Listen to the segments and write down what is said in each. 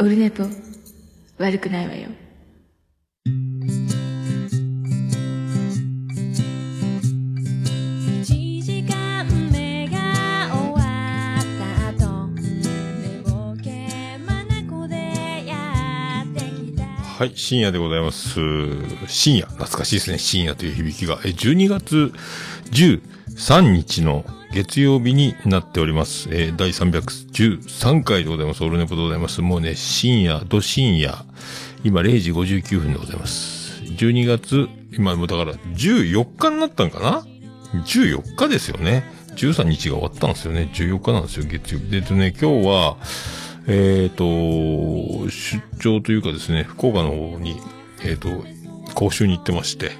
オルネポ悪くないわよはい、深夜でございます。深夜、懐かしいですね。深夜という響きが。え、12月13日の月曜日になっております。えー第313回でございます。オルネポでございます。もうね、深夜、ど深夜。今0時59分でございます。12月、今もだから14日になったんかな ?14 日ですよね。13日が終わったんですよね。14日なんですよ、月曜日。で、えっとね、今日は、えっ、と、出張というかですね、福岡の方に、えっ、と、講習に行ってまして、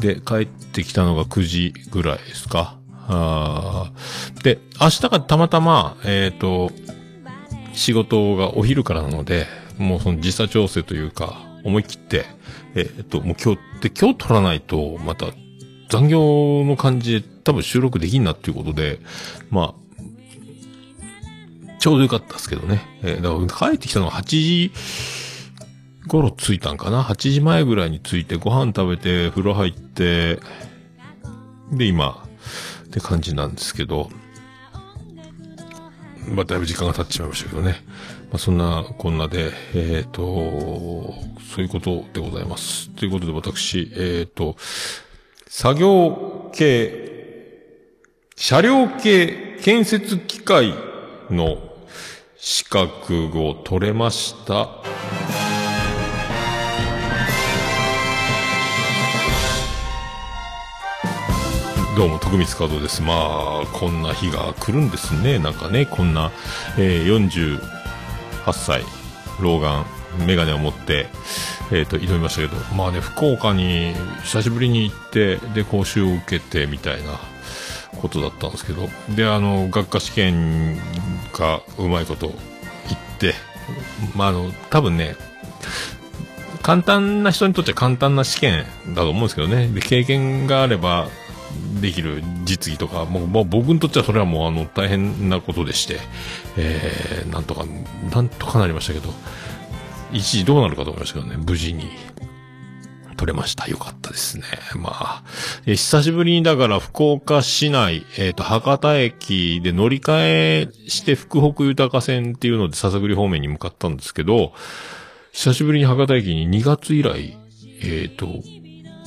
で、帰ってきたのが9時ぐらいですか。あで、明日がたまたま、えっ、と、仕事がお昼からなので、もうその時差調整というか、思い切って、えっ、と、もう今日って、今日取らないと、また残業の感じで多分収録できんなっていうことで、まあ、ちょうどよかったですけどね。えーだから帰ってきたのが8時頃着いたんかな ?8 時前ぐらいに着いて、ご飯食べて、風呂入って、で、今、って感じなんですけど、まあ、だいぶ時間が経ってしまいましたけどね。まあ、そんな、こんなで、えっ、と、そういうことでございます。ということで、私、えっ、と、作業系、車両系建設機械の資格を取れました。どうも、徳光和夫です。まあ、こんな日が来るんですね。なんかね、こんな、えー、48歳、老眼、メガネを持って、えっ、と、挑みましたけど、まあね、福岡に久しぶりに行って、で、講習を受けて、みたいなことだったんですけど、で、あの、学科試験がうまいこと言って、まあ、あの、多分ね、簡単な人にとっては簡単な試験だと思うんですけどね。で、経験があればできる実技とか、もう、もう僕にとってはそれはもうあの大変なことでして、えー、なんとか、なんとかなりましたけど、一時どうなるかと思いましたけどね、無事に取れました。よかったですね。まあ、え久しぶりにだから福岡市内、えっ、と、博多駅で乗り換えして福北豊か線っていうので笹栗方面に向かったんですけど、久しぶりに博多駅に2月以来、えっ、と、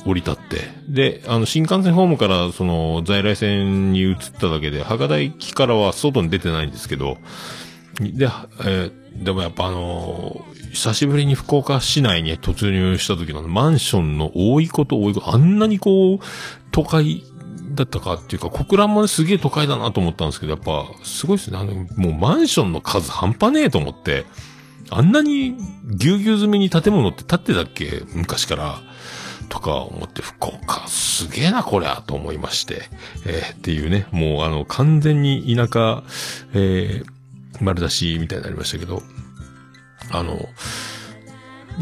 降り立って。で、あの、新幹線ホームから、その、在来線に移っただけで、博多駅からは外に出てないんですけど、で、えーでもやっぱあのー久しぶりに福岡市内に突入した時のマンションの多いこと多いこと、あんなにこう、都会だったかっていうか、小倉もすげえ都会だなと思ったんですけど、やっぱ、すごいですね。あの、もうマンションの数半端ねえと思って、あんなにぎゅうぎゅう詰めに建物って建ってたっけ？昔から。とか思って、福岡、すげえな、こりゃ、と思いまして。えーっていうね、もうあの、完全に田舎、えー丸出しみたいになりましたけど、あの、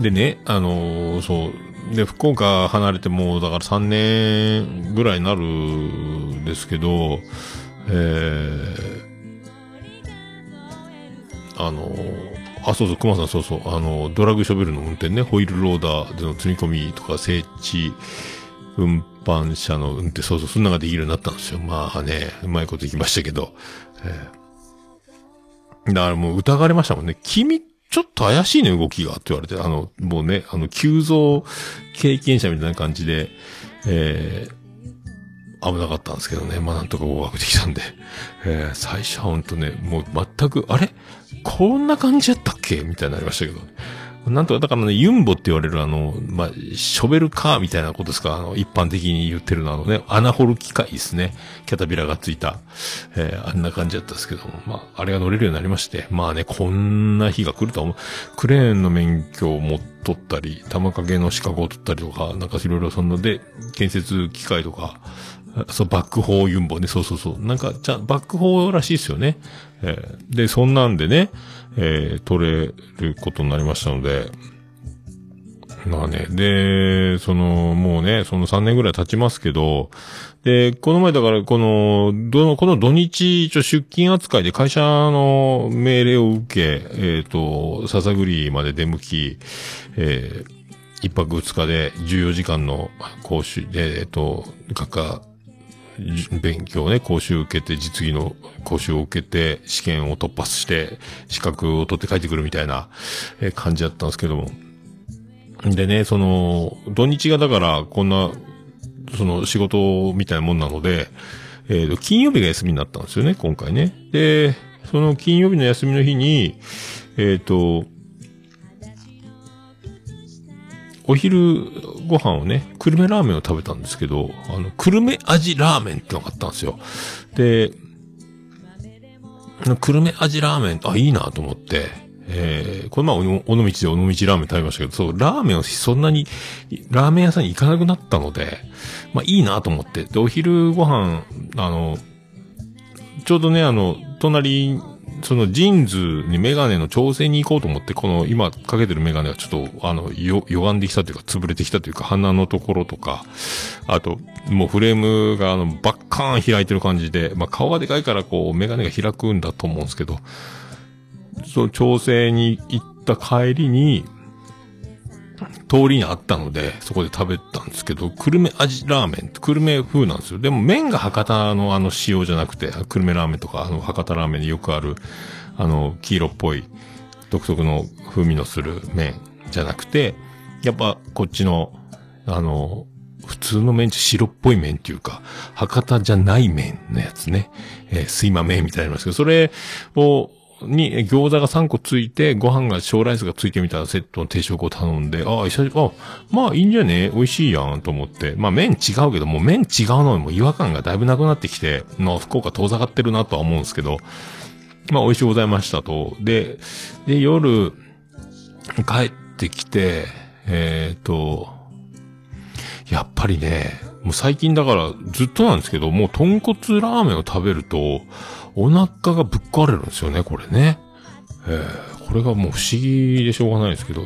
でね、あの、そう、で、福岡離れてもう、だから3年ぐらいになるんですけど、えー、あの、あ、そうそう、熊さん、そうそう、あの、ドラッグショベルの運転ね、ホイールローダーでの積み込みとか、整地、運搬車の運転、そうそう、そんなができるようになったんですよ。まあね、うまいこといきましたけど、えーだからもう疑われましたもんね。君、ちょっと怪しいね、動きが、って言われて、あの、もうね、あの、急増経験者みたいな感じで、えー、危なかったんですけどね。まあ、なんとか合格できたんで。えー、最初はほんとね、もう全く、あれ？こんな感じやったっけ？みたいになりましたけど。なんとか、だからね、ユンボって言われるあの、まあ、ショベルカーみたいなことですか？あの、一般的に言ってるのあのね、穴掘る機械ですね。キャタピラがついた。えーあんな感じだったんですけども、まあ、あれが乗れるようになりまして、まあね、こんな日が来るとは思う。クレーンの免許を持っとったり、玉掛けの資格を取ったりとか、なんかいろいろそんので、建設機械とか、そう、バックホーユンボね、そうそうそう。なんか、じゃバックホーらしいですよね。えーで、そんなんでね、えー取れることになりましたので、まあね、で、その、もうね、その3年ぐらい経ちますけど、で、この前だから、この、どの、この土日、ちょ、出勤扱いで会社の命令を受け、えっ、と、笹栗まで出向き、えー一泊二日で14時間の講習で、えっ、と、学科、勉強ね、講習受けて、実技の講習を受けて、試験を突破して、資格を取って帰ってくるみたいな、感じだったんですけども。でね、その、土日がだから、こんな、その仕事みたいなもんなので、えっ、と、金曜日が休みになったんですよね、今回ね。で、その金曜日の休みの日に、えっ、と、お昼ご飯をね、久留米ラーメンを食べたんですけど、あの、久留米味ラーメンってのがあったんですよ。で、久留米味ラーメン、あ、いいなと思って、えー、この前、おの道で尾道ラーメン食べましたけど、そう、ラーメンをそんなに、ラーメン屋さんに行かなくなったので、まあいいなと思って。で、お昼ご飯、あの、ちょうどね、あの、隣、そのジーンズにメガネの調整に行こうと思って、この今かけてるメガネがちょっと、あの、よ、歪んできたというか、潰れてきたというか、鼻のところとか、あと、もうフレームがあの、バッカーン開いてる感じで、まあ顔がでかいからこう、メガネが開くんだと思うんですけど、その調整に行った帰りに、通りにあったので、そこで食べたんですけど、久留米味ラーメンって久留米風なんですよ。でも麺が博多のあの仕様じゃなくて、久留米ラーメンとか、あの博多ラーメンによくある、あの、黄色っぽい、独特の風味のする麺じゃなくて、やっぱこっちの、あの、普通の麺って白っぽい麺っていうか、博多じゃない麺のやつね。えー、すいま麺みたいなのですけど、それを、に、餃子が3個ついて、ご飯が小ライスがついてみたらセットの定食を頼んで、ああ、久しあ、まあいいんじゃね？美味しいやんと思って。まあ麺違うけど、もう麺違うのにも違和感がだいぶなくなってきて、まあ福岡遠ざかってるなとは思うんですけど、まあ美味しいございましたと。で、で、夜、帰ってきて、えっ、と、やっぱりね、もう最近だからずっとなんですけど、もう豚骨ラーメンを食べると、お腹がぶっ壊れるんですよね、これね。えーこれがもう不思議でしょうがないですけど、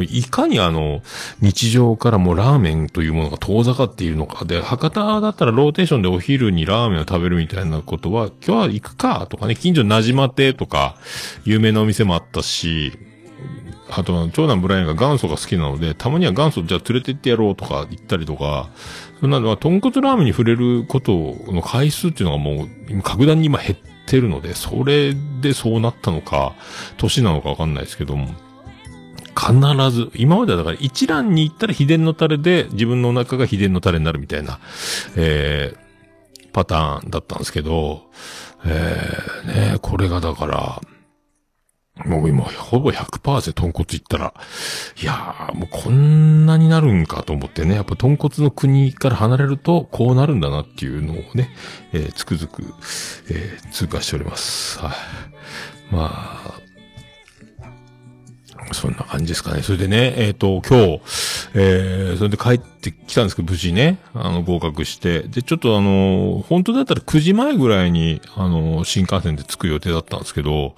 いかにあの、日常からもうラーメンというものが遠ざかっているのか。で、博多だったらローテーションでお昼にラーメンを食べるみたいなことは、今日は行くかとかね、近所なじまてとか、有名なお店もあったし、あと、長男ブライアンが元祖が好きなので、たまには元祖じゃあ連れてってやろうとか言ったりとか、そんなのは、豚骨ラーメンに触れることの回数っていうのがもう、格段に今減ってるので、それでそうなったのか、年なのかわかんないですけども、必ず、今まではだから一蘭に行ったら秘伝のタレで自分のお腹が秘伝のタレになるみたいな、えー、パターンだったんですけど、えー、ね、これがだから、もう今、ほぼ100%豚骨いったら、いやー、もうこんなになるんかと思ってね、やっぱ豚骨の国から離れると、こうなるんだなっていうのをね、えーつくづく、えー通過しております。はい。まあ、そんな感じですかね。それでね、えっ、と、今日、えー、それで帰ってきたんですけど、無事ね、あの、合格して。で、ちょっとあの、本当だったら9時前ぐらいに、あの、新幹線で着く予定だったんですけど、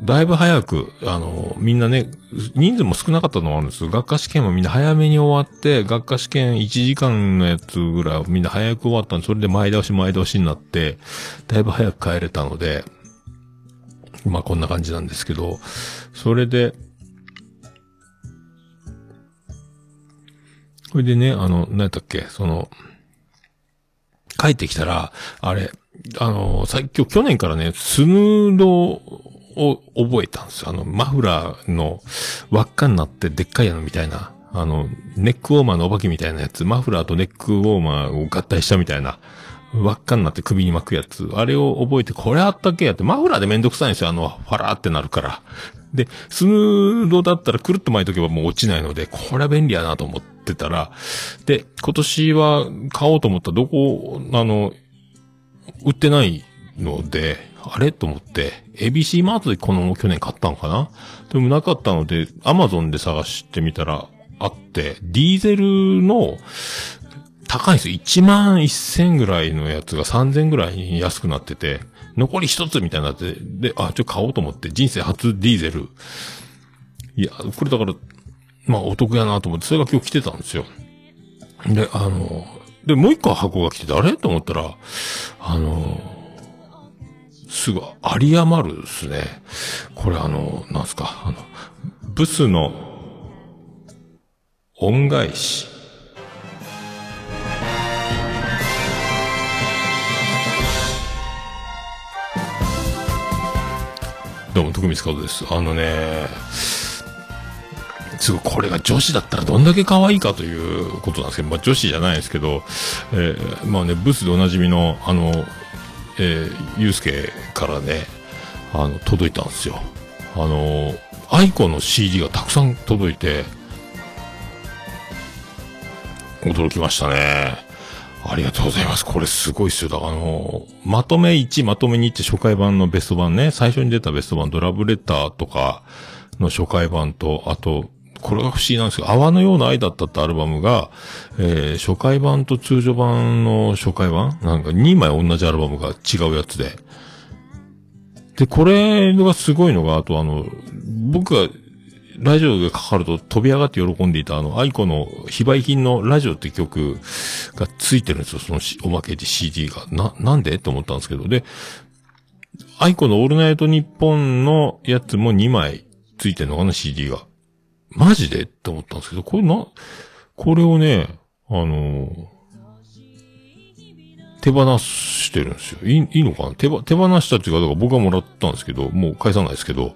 だいぶ早く、あの、みんなね、人数も少なかったのもあるんです。学科試験もみんな早めに終わって、学科試験1時間のやつぐらいみんな早く終わったんで、それで前倒し前倒しになって、だいぶ早く帰れたので、まあこんな感じなんですけど、それで、これでね、あの、何やったっけ、その、帰ってきたら、あれ、あの、さ今日、去年からね、スヌードを覚えたんですよ。あの、マフラーの輪っかになってでっかいやのみたいな、あの、ネックウォーマーのお化けみたいなやつ、マフラーとネックウォーマーを合体したみたいな、輪っかになって首に巻くやつ。あれを覚えて、これあったっけやって、マフラーでめんどくさいんですよ。あの、ファラーってなるから。で、スヌードだったらくるっと巻いとけばもう落ちないので、これは便利やなと思ってたら、で、今年は買おうと思ったらどこ、あの、売ってないので、あれ？と思って、ABC マートでこの去年買ったのかな？でもなかったので、アマゾンで探してみたらあって、ディーゼルの高いんですよ。1万1000ぐらいのやつが3000ぐらい安くなってて、残り一つみたいになって、で、あ、ちょ買おうと思って、人生初ディーゼル。いや、これだから、まあお得やなと思って、それが今日来てたんですよ。で、あの、で、もう一個箱が来てて、あれ？と思ったら、あのすぐ、有り余るですね。これあの、なんすか、あの、ブスの恩返し。どうも、徳光カードです。あのね、すごい、これが女子だったらどんだけ可愛いかということなんですけど、まあ女子じゃないですけど、えーまあね、ブスでおなじみの、あの、えー、ゆうすけからね、あの、届いたんですよ。あの、アイコの CD がたくさん届いて、驚きましたね。ありがとうございます。これすごいっすよ。だからあの、まとめ1、まとめ2って初回版のベスト版ね、最初に出たベスト版、ドラブレターとかの初回版と、あと、これが不思議なんですけど、泡のような愛だったってアルバムが、えー、初回版と通常版の初回版なんか2枚同じアルバムが違うやつで。で、これがすごいのが、あとあの、僕が、ラジオがかかると飛び上がって喜んでいたあの、アイコの非売品のラジオって曲がついてるんですよ。そのおまけで CD が。な、なんで？と思ったんですけど。で、アイコのオールナイトニッポンのやつも2枚ついてるのかな、CD が。マジで？って思ったんですけど、これな、これをね、あのー手放してるんですよ。いい、いいのかな？手ば、手放したっていうか、だから僕はもらったんですけど、もう返さないですけど、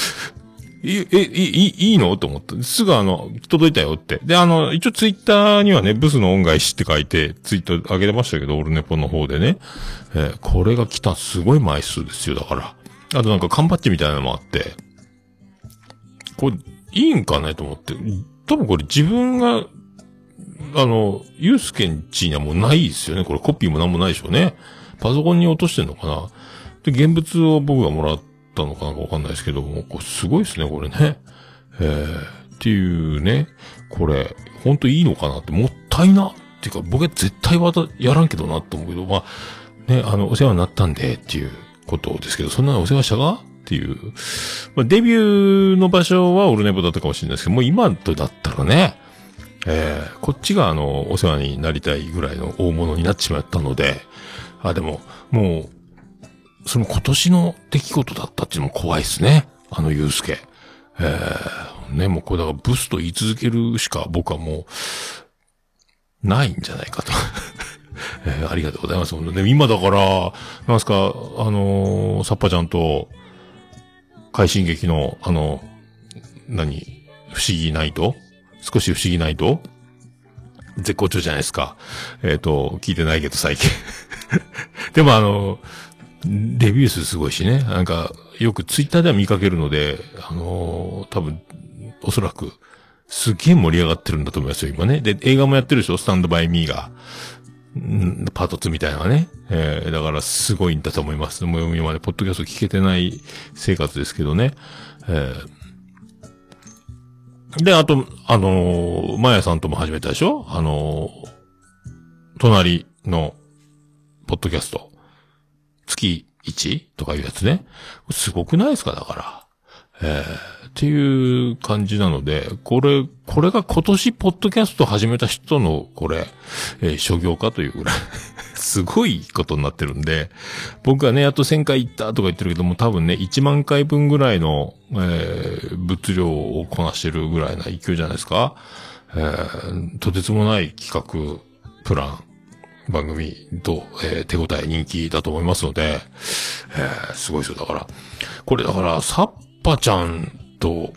え、え、いい、いいの？と思って。すぐあの、届いたよって。で、あの、一応ツイッターにはね、ブスの恩返しって書いて、ツイート上げてましたけど、オルネポの方でね。えーこれが来たすごい枚数ですよ、だから。あとなんか缶バッジみたいなのもあって。これ、いいんかねと思って。多分これ自分が、あの、ユースケンチにはもうないですよね。これコピーもなんもないでしょうね。パソコンに落としてんのかなで、現物を僕がもらったのかなんかわかんないですけども、これすごいですね、これね。えー、っていうね、これ、ほんといいのかなって、もったいなっていうか、僕は絶対わた、やらんけどなって思うけど、まあ、ね、あの、お世話になったんで、っていうことですけど、そんなお世話したかっていう。まあ、デビューの場所はオルネポだったかもしれないですけど、もう今とだったらね、えー、こっちがあの、お世話になりたいぐらいの大物になってしまったので、あ、でも、もう、その今年の出来事だったっていうのも怖いですね。あの、ゆうすけ。えー、ね、もうこれだからブスと言い続けるしか僕はもう、ないんじゃないかと。えーありがとうございます。でも今だから、なんすか、あのー、サッパちゃんと、快進撃の、あの、何、不思議ないと？少し不思議ないと？絶好調じゃないですか。えっ、と、聞いてないけど最近。でもあの、レビュー数すごいしね。なんか、よくツイッターでは見かけるので、あのー多分、おそらく、すげえ盛り上がってるんだと思いますよ、今ね。で、映画もやってるでしょ？スタンドバイミーが。パート2みたいなね。えーだからすごいんだと思います。もう今までポッドキャスト聞けてない生活ですけどね。えーで、あと、あのー、マヤさんとも始めたでしょ？あのー隣の、ポッドキャスト。月 1? とかいうやつね。すごくないですか？だから。えーっていう感じなので、これ、これが今年ポッドキャスト始めた人の、これ、えー諸行かというぐらい、すごいことになってるんで、僕はね、あと1000回行ったとか言ってるけども、多分ね、1万回分ぐらいの、えー物量をこなしてるぐらいな勢いじゃないですか。えーとてつもない企画、プラン、番組と、えー手応え人気だと思いますので、えーすごいですよ。だから、これだから、サッパちゃんと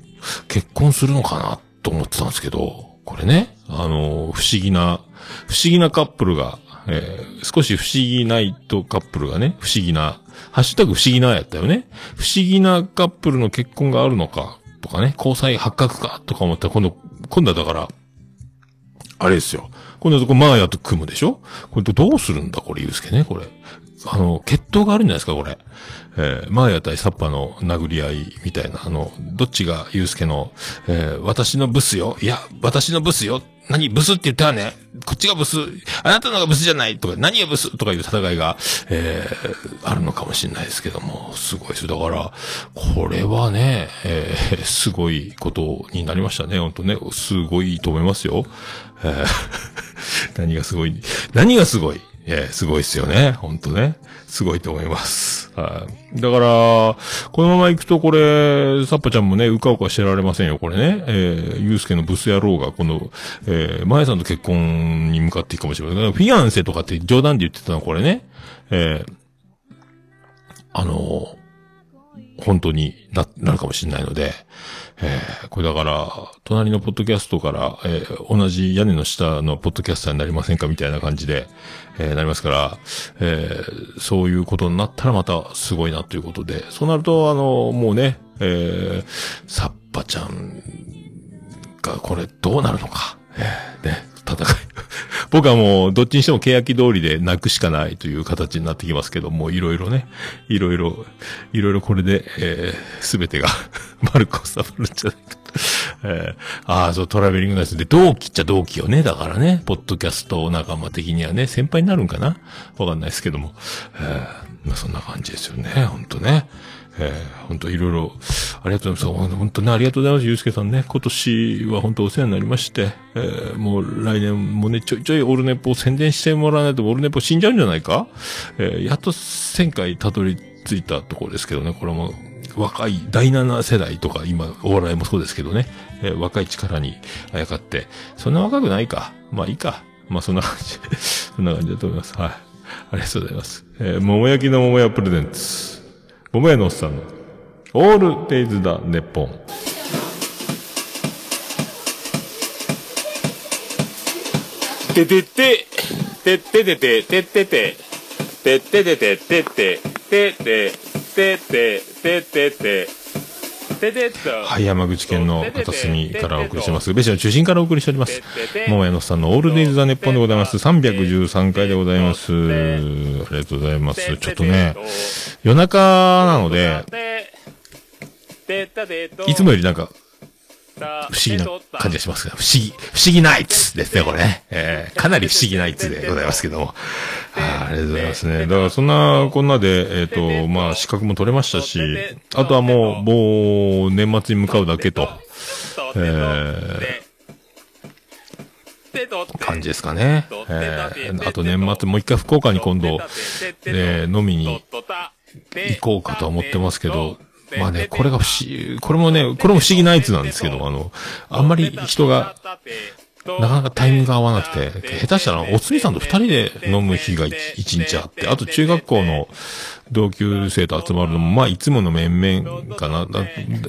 結婚するのかなと思ってたんですけど、これね、あの、不思議な、不思議なカップルが、えー少し不思議ないとカップルがね、不思議な、ハッシュタグ不思議なやったよね。不思議なカップルの結婚があるのか、とかね、交際発覚か、とか思ったら、今度、今度はだから、あれですよ。今度はこマーヤと組むでしょ？これどうするんだこれ、ゆうすけね、これ。あの、決闘があるんじゃないですか、これ。えー、マーヤ対サッパの殴り合いみたいな、あの、どっちがユうスケの、えー、私のブスよ。いや、私のブスよ。何ブスって言ったわねこっちがブス。あなたのがブスじゃない。とか、何がブスとかいう戦いが、えー、あるのかもしれないですけども、すごいです。だから、これはね、えー、すごいことになりましたね、本当ね。すごいと思いますよ。えー、何がすごい、何がすごい？えー、すごいっすよね。ほんとね。すごいと思います。はい。だから、このまま行くとこれ、サッパちゃんもね、うかうかしてられませんよ、これね。えー、ゆうすけのブス野郎が、この、えー、まやさんと結婚に向かっていくかもしれません。フィアンセとかって冗談で言ってたの、これね。えー、あの本当にな、なるかもしれないので、えー、これだから、隣のポッドキャストから、えー、同じ屋根の下のポッドキャスターになりませんかみたいな感じで、えー、なりますから、え、そういうことになったらまたすごいなということで、そうなると、あの、もうね、えー、サッパちゃんがこれどうなるのか、え、ね、戦い。僕はもう、どっちにしても欅通りで泣くしかないという形になってきますけども、いろいろね、いろいろ、いろいろこれで、えー、べてが丸く収まるんじゃないかと。えー、ああ、そう、トラベリングナイスで、同期っちゃ同期よね。だからね、ポッドキャスト仲間的にはね、先輩になるんかな？わかんないですけども。えー、まあそんな感じですよね、ほんとね。えー、本当いろいろ、ありがとうございます。本当ね、ありがとうございます。ゆうすけさんね。今年は本当お世話になりまして、えー、もう来年もね、ちょいちょいオルネポを宣伝してもらわないとオルネポ死んじゃうんじゃないか？えー、やっと1000回たどり着いたところですけどね、これも、若い第7世代とか、今、お笑いもそうですけどね、えー、若い力にあやかって、そんな若くないか。まあいいか。まあそんな感じ、そんな感じだと思います。はい。ありがとうございます。えー、桃焼きの桃屋プレゼンツ。桃屋のおっさんの、オールデイズだ、ネッポン。ててて、ててててて、てててて、ててててて、ててて、ててて、ててて、てってて、はい、山口県の片隅からお送りしてます。ベシの中心からお送りしております。桃屋のさんのオールデイズ・ザ・ネッポンでございます。313回でございます。ありがとうございます。ちょっとね、夜中なので、いつもよりなんか、不思議な感じがしますが、不思議、不思議ナイツですね、これね。えー、かなり不思議ナイツでございますけども。あありがとうございますね。だからそんなこんなで、えっ、ー、と、まあ、資格も取れましたし、あとはもう、もう、年末に向かうだけと、えー、感じですかね。えー、あと年末もう一回福岡に今度、えー、飲みに行こうかとは思ってますけど、まあね、これが不思議、これもね、これも不思議なやつなんですけど、あの、あんまり人が、なかなかタイミングが合わなくて、下手したら、おつみさんと二人で飲む日が一日あって、あと中学校の同級生と集まるのも、まあいつもの面々かな。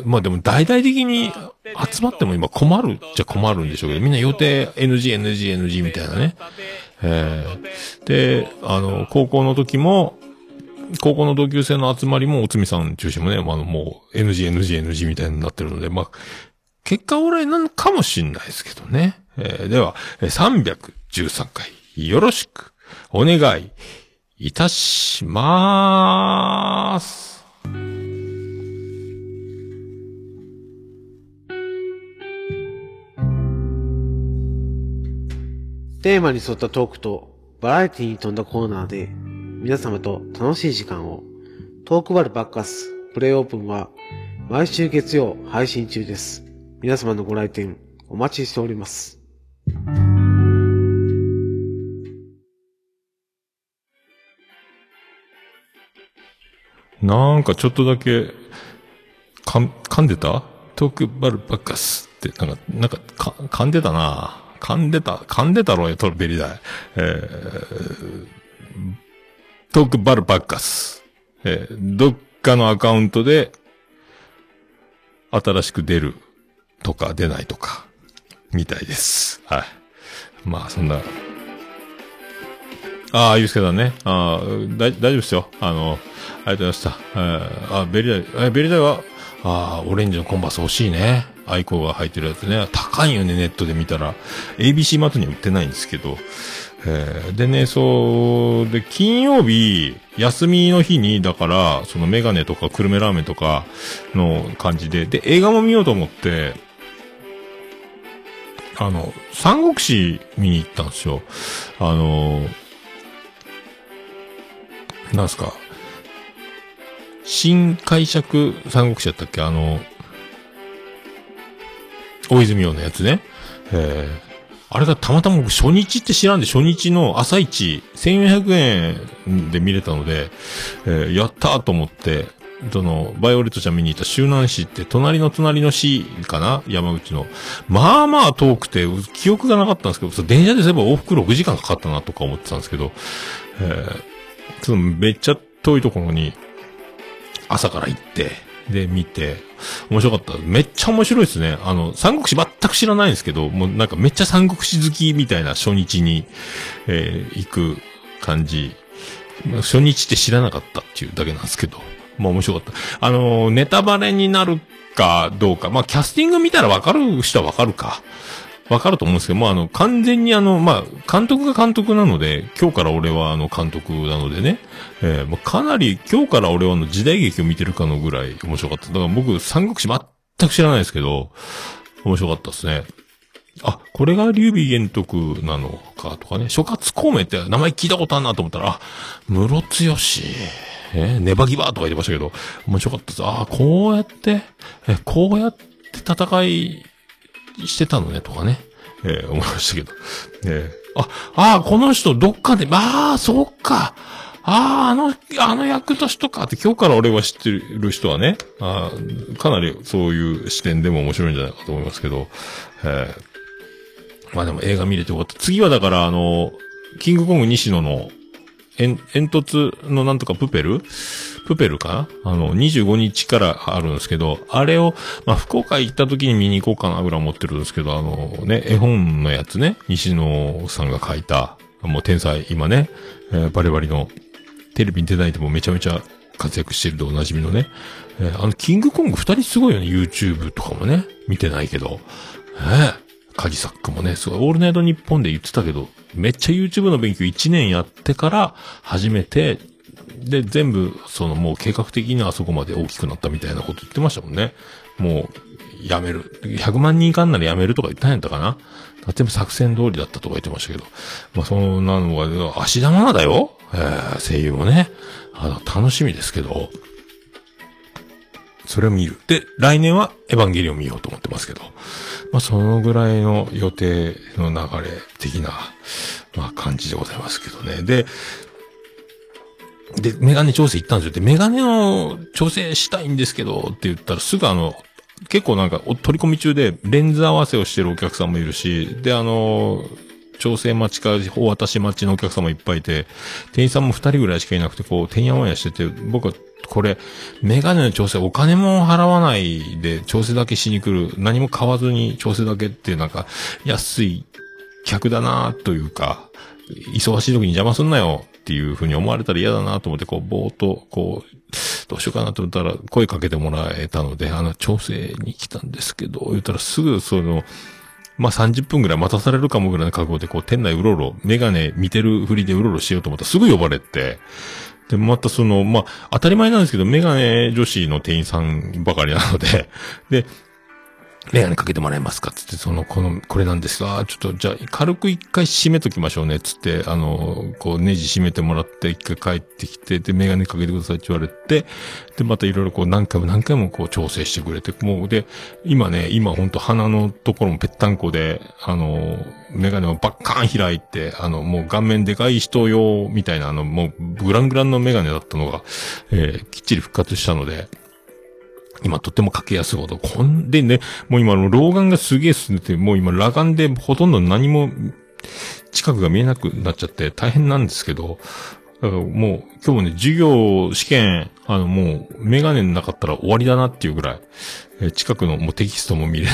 まあでも大々的に集まっても今困るっちゃ困るんでしょうけど、みんな予定 NG、NG、NG みたいなね。えー、で、あの、高校の時も、高校の同級生の集まりも、おつみさん中心もね、まあ、もう、NG、NG、NG みたいになってるので、まあ、結果オーライなのかもしんないですけどね。えー、では、313回、よろしく、お願い、いたしまーす。テーマに沿ったトークとバラエティに富んだコーナーで皆様と楽しい時間をトークバルバッカスプレイオープンは毎週月曜配信中です。皆様のご来店お待ちしております。なんかちょっとだけ、かん、噛んでた？トークバルバッカスって、なんか、なんか、か、噛んでたな噛んでた、噛んでたろうよ、トルベリダイ。えー、トークバルバッカス。えー、どっかのアカウントで、新しく出るとか出ないとか、みたいです。はい。まあ、そんな。ああ、ゆうすけさんね。ああ、大丈夫ですよ。あの、ありがとうございました。え、あ、ベリダイ、え、ベリダイは、ああ、オレンジのコンバス欲しいね。アイコが入ってるやつね。高いよね、ネットで見たら。ABC マートには売ってないんですけど、えーでね、そう、で、金曜日、休みの日に、だから、そのメガネとか久留米ラーメンとかの感じで、で、映画も見ようと思って、あの、三国志見に行ったんですよ。あの、なんすか、新解釈三国志やったっけ？あの、大泉洋のやつね。えーあれがたまたま僕初日って知らんで、初日の朝一、1400円で見れたので、えーやったーと思って、その、バイオレットちゃん見に行った周南市って、隣の隣の市かな？山口の。まあまあ遠くて、記憶がなかったんですけど、電車でそういえば往復6時間かかったなとか思ってたんですけど、えーそのめっちゃ遠いところに、朝から行って、で、見て、面白かった。めっちゃ面白いですね。あの、三国志全く知らないんですけど、もうなんかめっちゃ三国志好きみたいな初日に、えー行く感じ。初日って知らなかったっていうだけなんですけど、まあ面白かった。あのネタバレになるかどうか、まあキャスティング見たらわかる人はわかるか。わかると思うんですけど、まあ、あの、完全にあの、まあ、監督が監督なので、今日から俺はあの、監督なのでね、えーもうかなり、今日から俺はあの、時代劇を見てるかのぐらい面白かった。だから僕、三国志全く知らないですけど、面白かったですね。あ、これが劉備玄徳なのかとかね、諸葛孔明って名前聞いたことあるなと思ったら、あ、室強し、えーネバギバーとか言ってましたけど、面白かったです。あ、こうやって、え、こうやって戦いしてたのね、とかね。えー思いましたけど。えーあ、あーこの人どっかで、ああ、そっか。ああ、あの、あの役年とかって今日から俺は知ってる人はね、あーかなりそういう視点でも面白いんじゃないかと思いますけど、えーまあでも映画見れてよかった。次はだからあの、キングコング西野の、煙煙突のなんとかプペルプペルか？なあの、25日からあるんですけど、あれを、まあ、福岡行った時に見に行こうかなぐらい思ってるんですけど、あのね、絵本のやつね、西野さんが書いた、もう天才、今ね、えーバリバリの、テレビに出ないでもめちゃめちゃ活躍してるでおなじみのね、えーあの、キングコング二人すごいよね、YouTube とかもね、見てないけど、ええカジサックもね、すごい、オールナイトニッポンで言ってたけど、めっちゃ YouTube の勉強1年やってから始めて、で、全部、そのもう計画的にあそこまで大きくなったみたいなこと言ってましたもんね。もう、やめる。100万人いかんならやめるとか言ったんやったかな全部作戦通りだったとか言ってましたけど。まあ、そんなのが、足玉だよえー声優もね。あ、楽しみですけど。それを見る。で、来年はエヴァンゲリオン見ようと思ってますけど。まあ、そのぐらいの予定の流れ的な、まあ、感じでございますけどね。で、で、メガネ調整行ったんですよ。で、メガネを調整したいんですけど、って言ったらすぐあの、結構なんか取り込み中でレンズ合わせをしてるお客さんもいるし、で、あの、調整待ちか、お渡し待ちのお客さんもいっぱいいて、店員さんも二人ぐらいしかいなくて、こう、てんやわんやしてて、僕は、これ、メガネの調整、お金も払わないで、調整だけしに来る、何も買わずに調整だけって、なんか、安い客だなというか、忙しい時に邪魔すんなよっていう風に思われたら嫌だなと思って、こう、ぼーっと、こう、どうしようかなと思ったら、声かけてもらえたので、あの、調整に来たんですけど、言ったらすぐ、その、まあ、30分ぐらい待たされるかもぐらいの覚悟で、こう、店内うろうろ、メガネ見てるふりでうろうろしようと思ったらすぐ呼ばれて、で、またその、まあ、当たり前なんですけど、メガネ女子の店員さんばかりなので、で、メガネかけてもらえますかつって、その、この、これなんですが、ちょっと、じゃあ、軽く一回締めときましょうね、つって、あの、こう、ネジ締めてもらって、一回帰ってきて、で、メガネかけてくださいって言われて、で、またいろいろこう、何回も何回もこう、調整してくれて、もう、で、今ね、今ほんと鼻のところもぺったんこで、あの、メガネをバッカーン開いて、あの、もう顔面でかい人用みたいな、あの、もう、グラングランのメガネだったのが、えーきっちり復活したので、今とってもかけやすいほど、こんでね、もう今の老眼がすげえ進んでて、もう今裸眼でほとんど何も近くが見えなくなっちゃって大変なんですけど、もう今日もね、授業、試験、あのもうメガネなかったら終わりだなっていうぐらい、近くのもうテキストも見れ。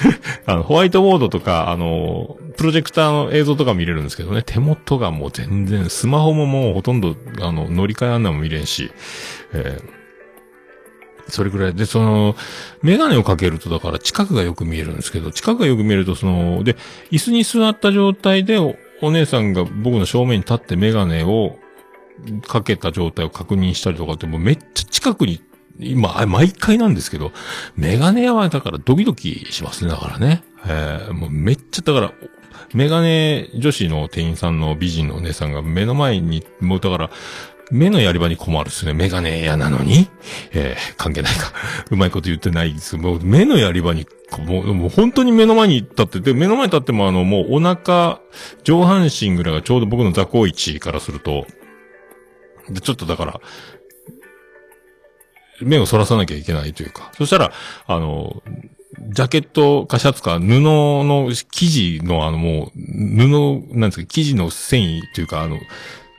あの、ホワイトボードとか、あの、プロジェクターの映像とか見れるんですけどね、手元がもう全然、スマホももうほとんど、あの、乗り換え案内も見れんし、えーそれぐらいで、その、メガネをかけると、だから近くがよく見えるんですけど、近くがよく見えると、その、で、椅子に座った状態でおお姉さんが僕の正面に立ってメガネをかけた状態を確認したりとかってもうめっちゃ近くに、今、毎回なんですけど、メガネ屋はだからドキドキしますね、だからね。えー、もうめっちゃ、だから、メガネ女子の店員さんの美人のお姉さんが目の前に、もうだから、目のやり場に困るっすね。メガネ屋なのにえー、関係ないか。うまいこと言ってないです。もう目のやり場に、もう、もう本当に目の前に立ってて、目の前に立ってもあの、もうお腹、上半身ぐらいがちょうど僕の座高位置からすると、で、ちょっとだから、目をそらさなきゃいけないというか。そしたら、あの、ジャケットかシャツか布の生地のあのもう、布、なんですか、生地の繊維というかあの、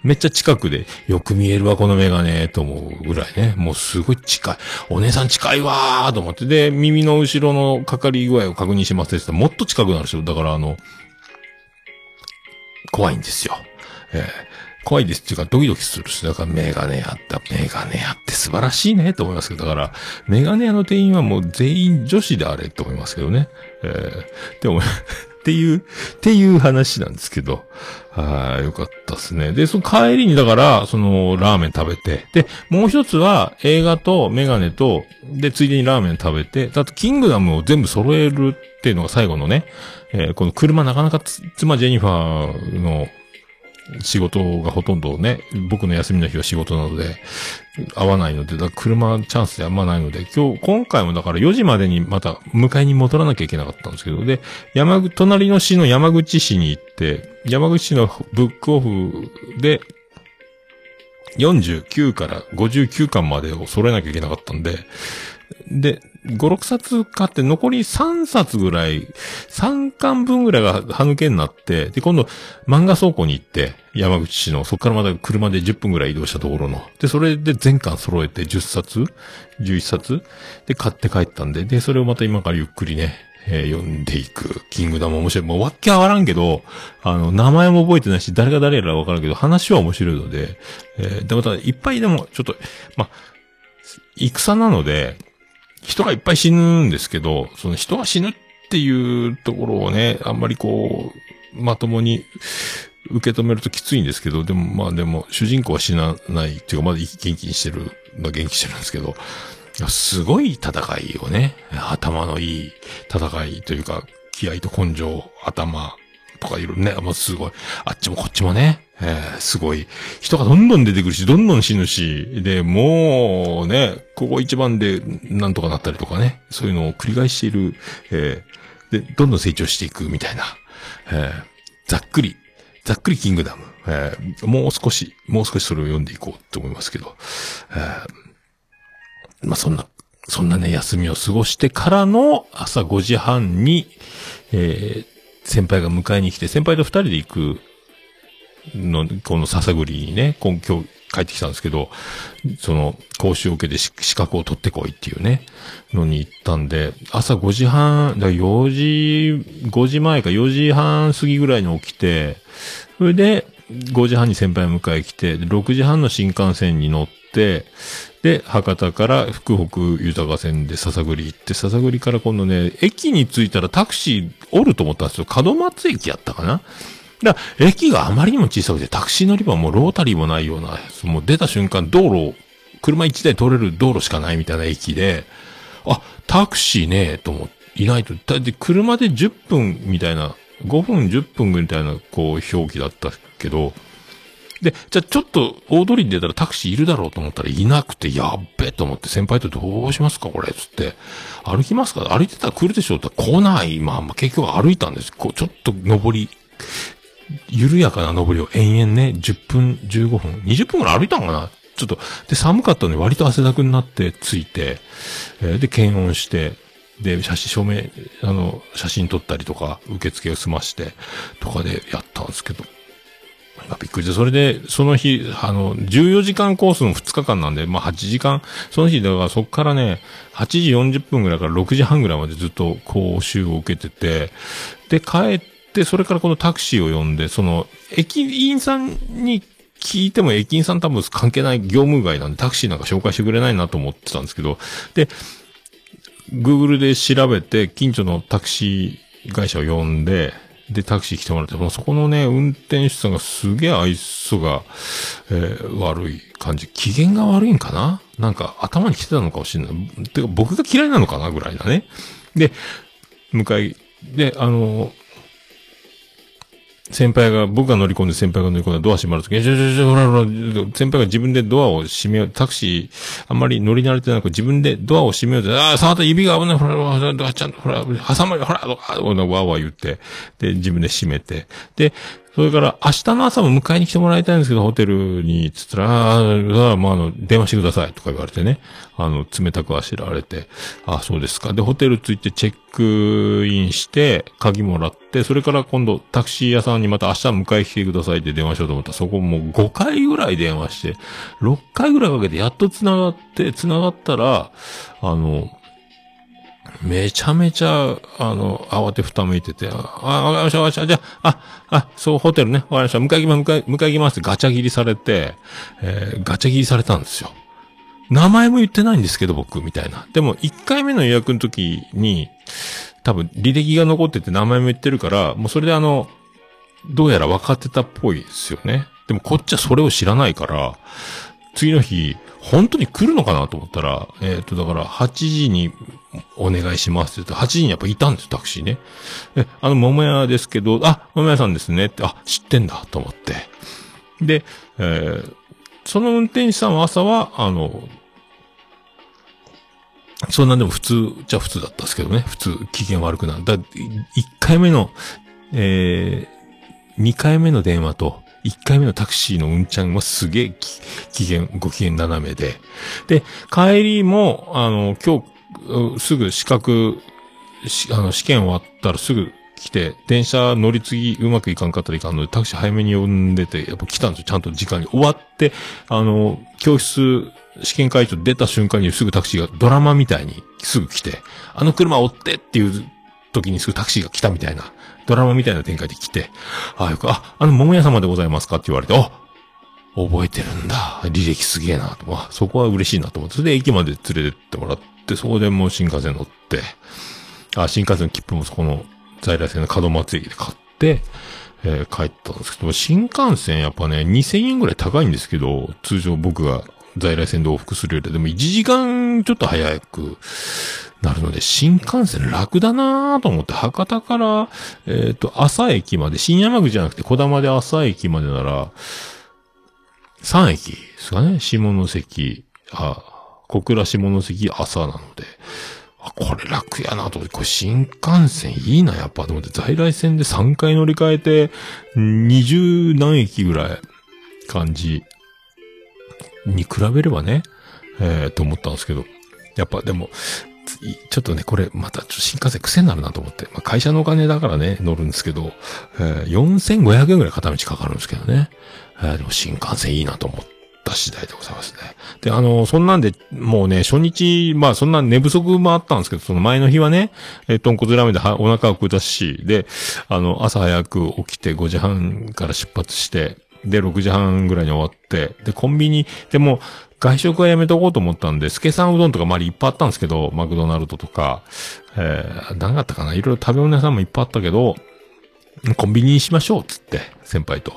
めっちゃ近くで、よく見えるわ、このメガネ、と思うぐらいね。もうすごい近い。お姉さん近いわーと思って。で、耳の後ろのかかり具合を確認しますって言ったらもっと近くなるですよ。だからあの、怖いんですよ。えー怖いですっていうか、ドキドキするし、だからメガネ屋った、メガネ屋って素晴らしいねと思いますけど、だから、メガネ屋の店員はもう全員女子であれと思いますけどね。えー、でも、っていう、っていう話なんですけど、はい、よかったですね。で、その帰りにだから、その、ラーメン食べて、で、もう一つは映画とメガネと、で、ついでにラーメン食べて、あと、キングダムを全部揃えるっていうのが最後のね、えーこの車なかなかつ妻ジェニファーの仕事がほとんどね、僕の休みの日は仕事なので、合わないので、だ車チャンスであんまないので、今日、今回もだから4時までにまた迎えに戻らなきゃいけなかったんですけど、で、山、隣の市の山口市に行って、山口市のブックオフで、49から59巻までを揃えなきゃいけなかったんで、で、5、6冊買って残り3冊ぐらい、3巻分ぐらいが歯抜けになって、で、今度漫画倉庫に行って、山口市の、そこからまた車で10分ぐらい移動したところの。で、それで全巻揃えて10冊 ?11 冊で買って帰ったんで、で、それをまた今からゆっくりね、えー読んでいく。キングダム面白い。もうわっけわらんけど、あの、名前も覚えてないし、誰が誰やらわからんけど、話は面白いので、えーで、また、いっぱいでも、ちょっと、ま、戦なので、人がいっぱい死ぬんですけど、その人が死ぬっていうところをね、あんまりこう、まともに受け止めるときついんですけど、でもまあでも、主人公は死なないっていうか、まだ元気にしてる、まあ元気してるんですけど、すごい戦いをね、頭のいい戦いというか、気合と根性、頭とかいるね、もうすごい。あっちもこっちもね、えーすごい。人がどんどん出てくるし、どんどん死ぬし、で、もうね、ここ一番でなんとかなったりとかね、そういうのを繰り返している、えーで、どんどん成長していくみたいな、えーざっくり、ざっくりキングダム、えーもう少し、もう少しそれを読んでいこうと思いますけど、えーまあ、そんな、そんなね、休みを過ごしてからの朝5時半に、えー先輩が迎えに来て、先輩と二人で行くの、この笹栗にね、今日帰ってきたんですけど、その、講習を受けて資格を取ってこいっていうね、のに行ったんで、朝5時半、だ4時、5時前か4時半過ぎぐらいに起きて、それで、5時半に先輩を迎え来て、6時半の新幹線に乗って、で、博多から福北豊線で笹栗行って、笹栗から今度ね、駅に着いたらタクシーおると思ったんですよ。門松駅やったかなだか駅があまりにも小さくて、タクシー乗り場もロータリーもないような、もう出た瞬間道路、車1台通れる道路しかないみたいな駅で、あ、タクシーねえと思って、いないと。だって車で10分みたいな、5分10分みたいな、こう、表記だったけど、で、じゃあちょっと大通りに出たらタクシーいるだろうと思ったらいなくて、やっべと思って先輩とどうしますかこれつって。歩きますか？歩いてたら来るでしょ？って来ない。まあま結局歩いたんです。こう、ちょっと登り、緩やかな登りを延々ね、10分、15分、20分ぐらい歩いたのかな？ちょっと、で、寒かったので割と汗だくになって着いて、えーで、検温して、で、写真、証明、あの、写真撮ったりとか、受付を済まして、とかでやったんですけど、びっくりして、それで、その日、あの、14時間コースの2日間なんで、まあ8時間、その日、だからそっからね、8時40分ぐらいから6時半ぐらいまでずっと講習を受けてて、で、帰って、それからこのタクシーを呼んで、その、駅員さんに聞いても駅員さん多分関係ない業務外なんでタクシーなんか紹介してくれないなと思ってたんですけど、で、Google で調べて、近所のタクシー会社を呼んで、で、タクシー来てもらって、もうそこのね、運転手さんがすげえ愛想が、えー悪い感じ。機嫌が悪いんかな？なんか頭に来てたのかもしれない。てか僕が嫌いなのかな？ぐらいだね。で、向かい、で、あの、先輩が、僕が乗り込んで先輩が乗り込んでドア閉まるとき、え、ちょちょちょ、ほらほら、先輩が自分でドアを閉めよう、タクシー、あんまり乗り慣れてなく自分でドアを閉めようと、ああ、触った指が危ない、ほら、ほら、ドアちゃんと、ほら、挟まれ、ほら、ほら、ほら、わわ言って、で、自分で閉めて、で、それから、明日の朝も迎えに来てもらいたいんですけど、ホテルに、つったら、あ、まあ、あの、電話してください、とか言われてね。あの、冷たくあしられて、あそうですか。で、ホテル着いてチェックインして、鍵もらって、それから今度、タクシー屋さんにまた明日迎え来てくださいって電話しようと思ったら、そこもう5回ぐらい電話して、6回ぐらいかけてやっと繋がって、繋がったら、あの、めちゃめちゃ、あの、慌てふためいてて、あ、わかりました、わかりました。じゃあ、あ、あ、そう、ホテルね、わかりました。迎え行きます、迎え、迎え行きますってガチャ切りされて、えーガチャ切りされたんですよ。名前も言ってないんですけど、僕、みたいな。でも、1回目の予約の時に、多分、履歴が残ってて名前も言ってるから、もうそれであの、どうやら分かってたっぽいですよね。でも、こっちはそれを知らないから、次の日、本当に来るのかなと思ったら、えっ、と、だから、8時にお願いしますって言って、8時にやっぱいたんですよ、タクシーね。え、あの、桃屋ですけど、あ、桃屋さんですねって、あ、知ってんだと思って。で、えーその運転手さんは朝は、あの、そんなんでも普通じゃ普通だったんですけどね。普通、機嫌悪くなる。だ、1回目の、えー、2回目の電話と、1回目のタクシーのうんちゃんはすげえき機嫌、ご機嫌斜めで。で、帰りも、あの、今日、すぐ資格、あの、試験終わったらすぐ来て、電車乗り継ぎうまくいかんかったらいかんので、タクシー早めに呼んでて、やっぱ来たんですよ。ちゃんと時間に。終わって、あの、教室、試験会場出た瞬間にすぐタクシーがドラマみたいにすぐ来て、あの車追ってっていう時にすぐタクシーが来たみたいな、ドラマみたいな展開で来て、あ、よく、あ、あの、桃屋様でございますか？って言われて、あ、覚えてるんだ。履歴すげえなと。あ、そこは嬉しいなと思って。それで駅まで連れてってもらって、そこでもう新幹線乗って、あ、新幹線の切符もそこの在来線の門松駅で買って、えー帰ったんですけど、新幹線やっぱね、2000円ぐらい高いんですけど、通常僕が在来線で往復するより、でも1時間ちょっと早くなるので、新幹線楽だなぁと思って、博多から、えっ、と、朝駅まで、新山口じゃなくて小玉で朝駅までなら、3駅ですかね、下関、あ、小倉下関朝なので、あ、これ楽やなと。思って、これ新幹線いいな、やっぱと思って、在来線で3回乗り換えて、20何駅ぐらい感じに比べればね、えー、と思ったんですけど、やっぱでも、ちょっとね、これまた新幹線癖になるなと思って、まあ、会社のお金だからね、乗るんですけど、えー、4500円ぐらい片道かかるんですけどね。えーでも新幹線いいなと思った次第でございますね。で、あの、そんなんで、もうね、初日、まあそんな寝不足もあったんですけど、その前の日はね、えー、豚骨ラーメンでお腹を下し、で、あの、朝早く起きて5時半から出発して、で、6時半ぐらいに終わって、で、コンビニ、でも、外食はやめとこうと思ったんで、スケさんうどんとかまりいっぱいあったんですけど、マクドナルドとか、えー、何があったかないろいろ食べ物屋さんもいっぱいあったけど、コンビニにしましょう、つって、先輩と。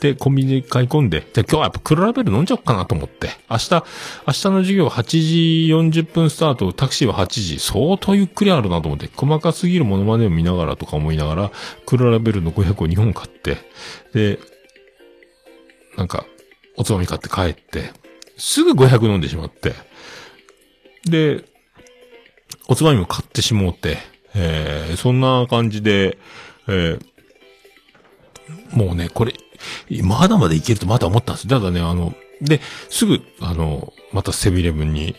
で、コンビニに買い込んで、じゃあ今日はやっぱ黒ラベル飲んじゃおうかなと思って。明日、明日の授業8時40分スタート、タクシーは8時、相当ゆっくりあるなと思って、細かすぎるものまでを見ながらとか思いながら、黒ラベルの500を2本買って、で、なんか、おつまみ買って帰って、すぐ500飲んでしまって、で、おつまみも買ってしもうて、えー、そんな感じで、えー、もうね、これ、まだまだいけるとまだ思ったんです。ただね、あの、で、すぐ、あの、またセブンイレブンに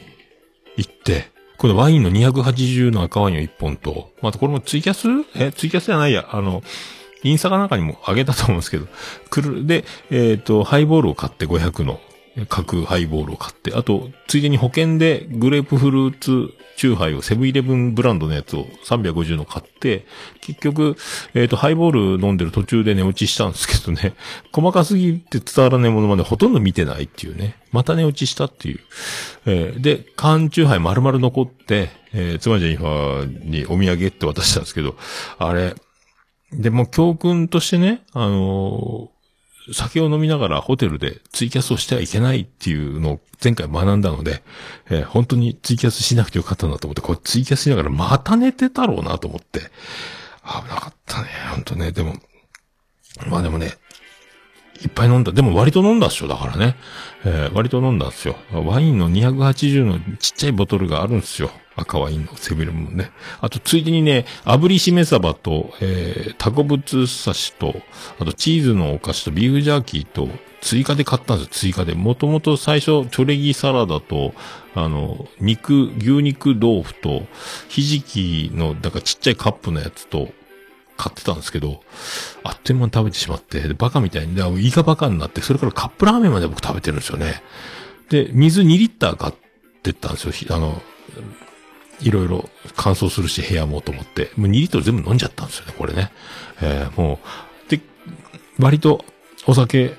行って、このワインの280の赤ワインを1本と、またこれもツイキャスえ、ツイキャスじゃないや、あの、インスタかなんかにもあげたと思うんですけど、くる、で、えっ、と、ハイボールを買って500の、角ハイボールを買って、あと、ついでに保険でグレープフルーツチューハイをセブンイレブンブランドのやつを350の買って、結局、えっ、と、ハイボール飲んでる途中で寝落ちしたんですけどね、細かすぎて伝わらないものまでほとんど見てないっていうね、また寝落ちしたっていう。えーで、缶チューハイ丸々残って、えー、妻ジェニファーにお土産って渡したんですけど、あれ、で、も教訓としてね、あの酒を飲みながらホテルでツイキャスをしてはいけないっていうのを前回学んだので、えー本当にツイキャスしなくてよかったなと思って、これツイキャスしながらまた寝てたろうなと思って、危なかったね、本当ね、でも、まあでもね、いっぱい飲んだ。でも割と飲んだっしょ、だからね。えー割と飲んだんですよ。ワインの280のちっちゃいボトルがあるんすよ。赤ワインのセブンイレブンもね。あと、ついでにね、炙りしめ鯖と、えー、タコブツ刺しと、あとチーズのお菓子とビーフジャーキーと、追加で買ったんですよ、追加で。もともと最初、チョレギサラダと、あの、肉、牛肉豆腐と、ひじきの、だからちっちゃいカップのやつと、買ってたんですけど、あっという間に食べてしまって、バカみたいに、で胃がバカになって、それからカップラーメンまで僕食べてるんですよね。で、水2リッター買ってったんですよ。あの、いろいろ乾燥するし部屋もと思って。もう2リットル全部飲んじゃったんですよね、これね。えーもう、で、割とお酒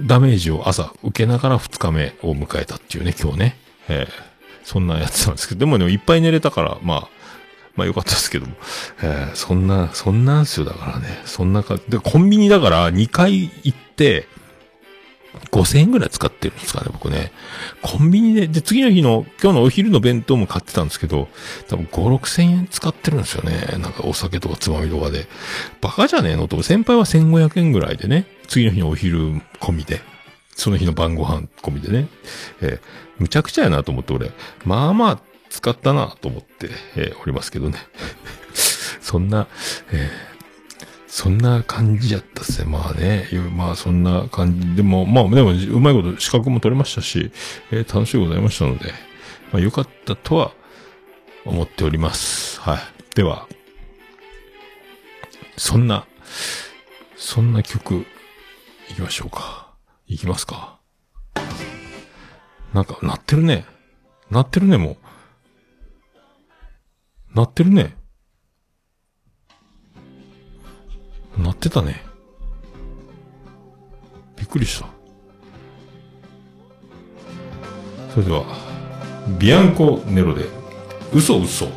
ダメージを朝受けながら2日目を迎えたっていうね、今日ね。えーそんなやつなんですけど、でもね、いっぱい寝れたから、まあ、まあよかったですけども。えーそんな、そんなんすよ、だからね。そんなか、で、コンビニだから2回行って、5000円ぐらい使ってるんですかね、僕ね。コンビニで、で、次の日の、今日のお昼の弁当も買ってたんですけど、多分5、6000円使ってるんですよね。なんかお酒とかつまみとかで。バカじゃねえのと、先輩は1500円ぐらいでね、次の日のお昼込みで、その日の晩ご飯込みでね、えーむちゃくちゃやなと思って俺、まあまあ使ったなと思って、えーおりますけどね。そんな、えーそんな感じやったっすね。まあね。まあそんな感じでも、まあでもうまいこと資格も取れましたし、えー楽しいございましたので、まあ良かったとは思っております。はい。では、そんな、そんな曲、行きましょうか。行きますか。なんか、鳴ってるね。鳴ってるね、もう。なってるね。なってたね。びっくりした。それでは、ビアンコネロで、嘘嘘。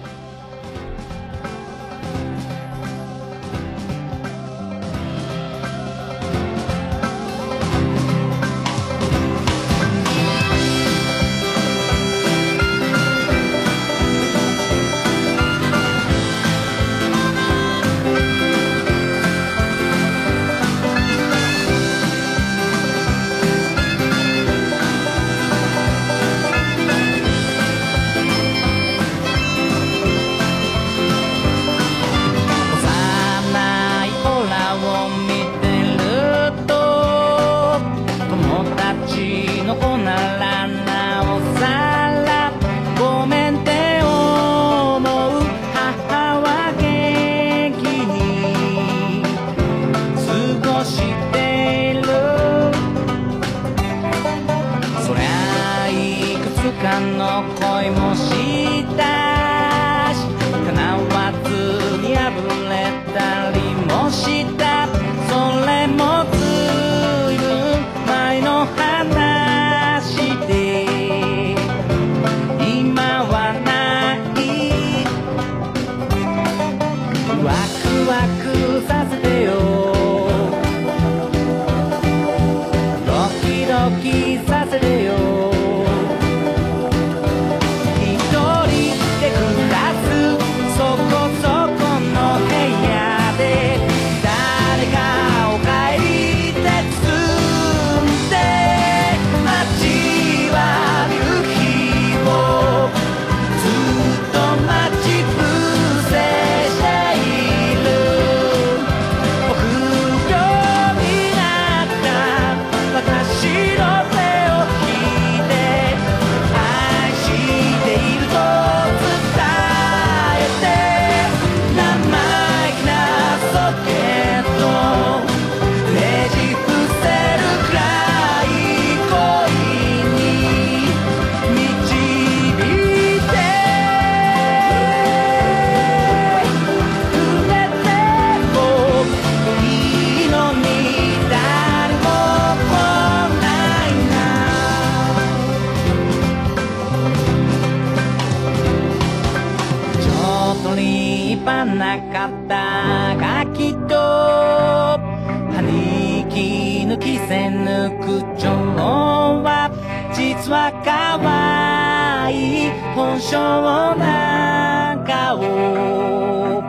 い本性なんかを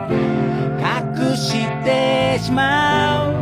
隠してしまう。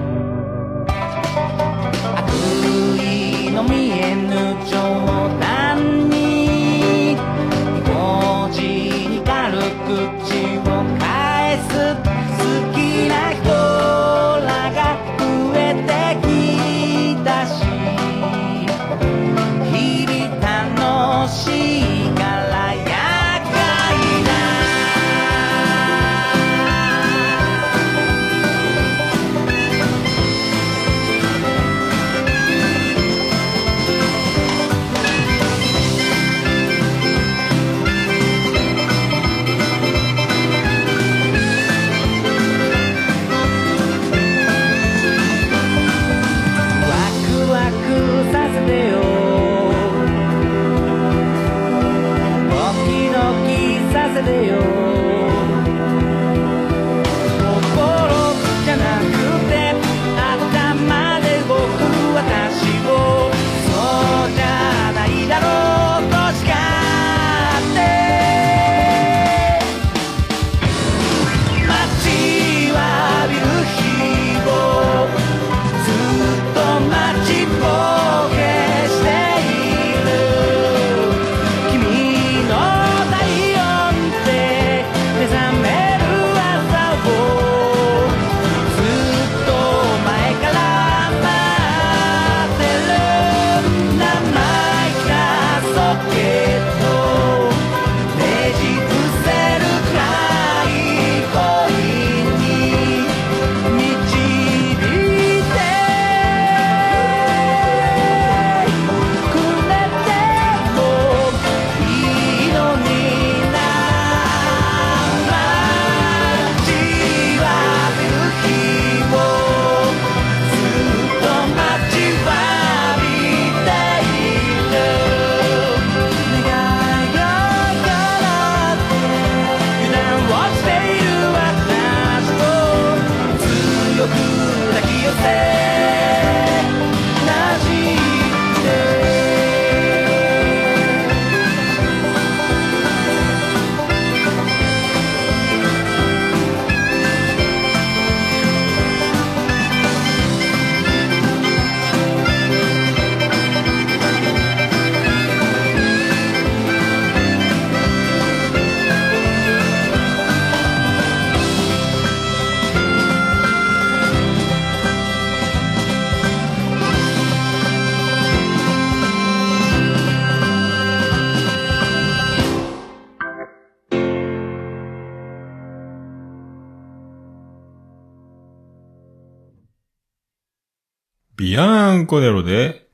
コネロで、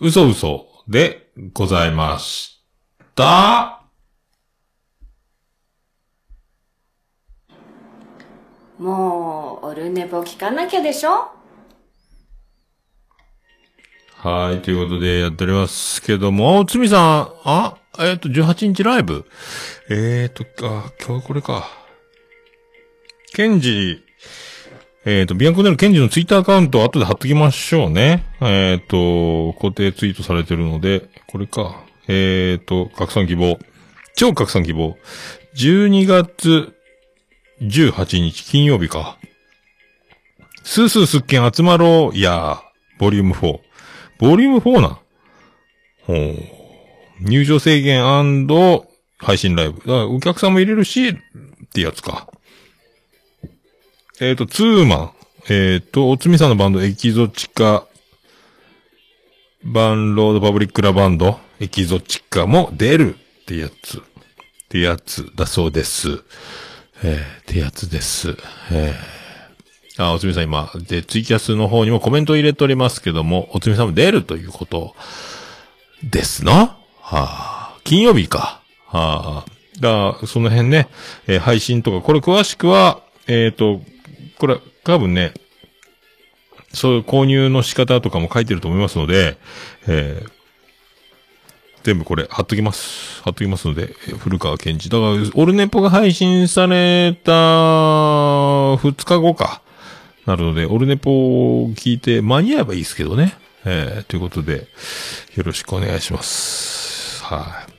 嘘嘘でございました。もう、オルネポ聞かなきゃでしょはい、ということでやっておりますけども、つみさん、あ、えっ、と、18日ライブえっ、と、あ、今日これか。ケンジ、えっ、と、ビアンコネロケンジのツイッターアカウント後で貼っときましょうね。えっ、と、固定ツイートされてるので、これか。えっ、と、拡散希望。超拡散希望。12月18日金曜日か。スースーすっけん集まろう。いやー、ボリューム4。ボリューム4な。ほう。入場制限配信ライブ。だからお客さんも入れるし、ってやつか。えっ、と、ツーマン。えっ、と、おつみさんのバンド、エキゾチカ、バンロードパブリックラバンド、エキゾチカも出るってやつ。ってやつだそうです。えー、ってやつです。えー、あ、おつみさん今、で、ツイキャスの方にもコメント入れておりますけども、おつみさんも出るということですな？はあ、金曜日か。はあ、だその辺ね、えー配信とか、これ詳しくは、えっ、と、これ、多分ね、そういう購入の仕方とかも書いてると思いますので、えー全部これ貼っときます。貼っときますので、古川健二。だから、オルネポが配信された2日後か。なるので、オルネポを聞いて間に合えばいいですけどね。えー、ということで、よろしくお願いします。はい。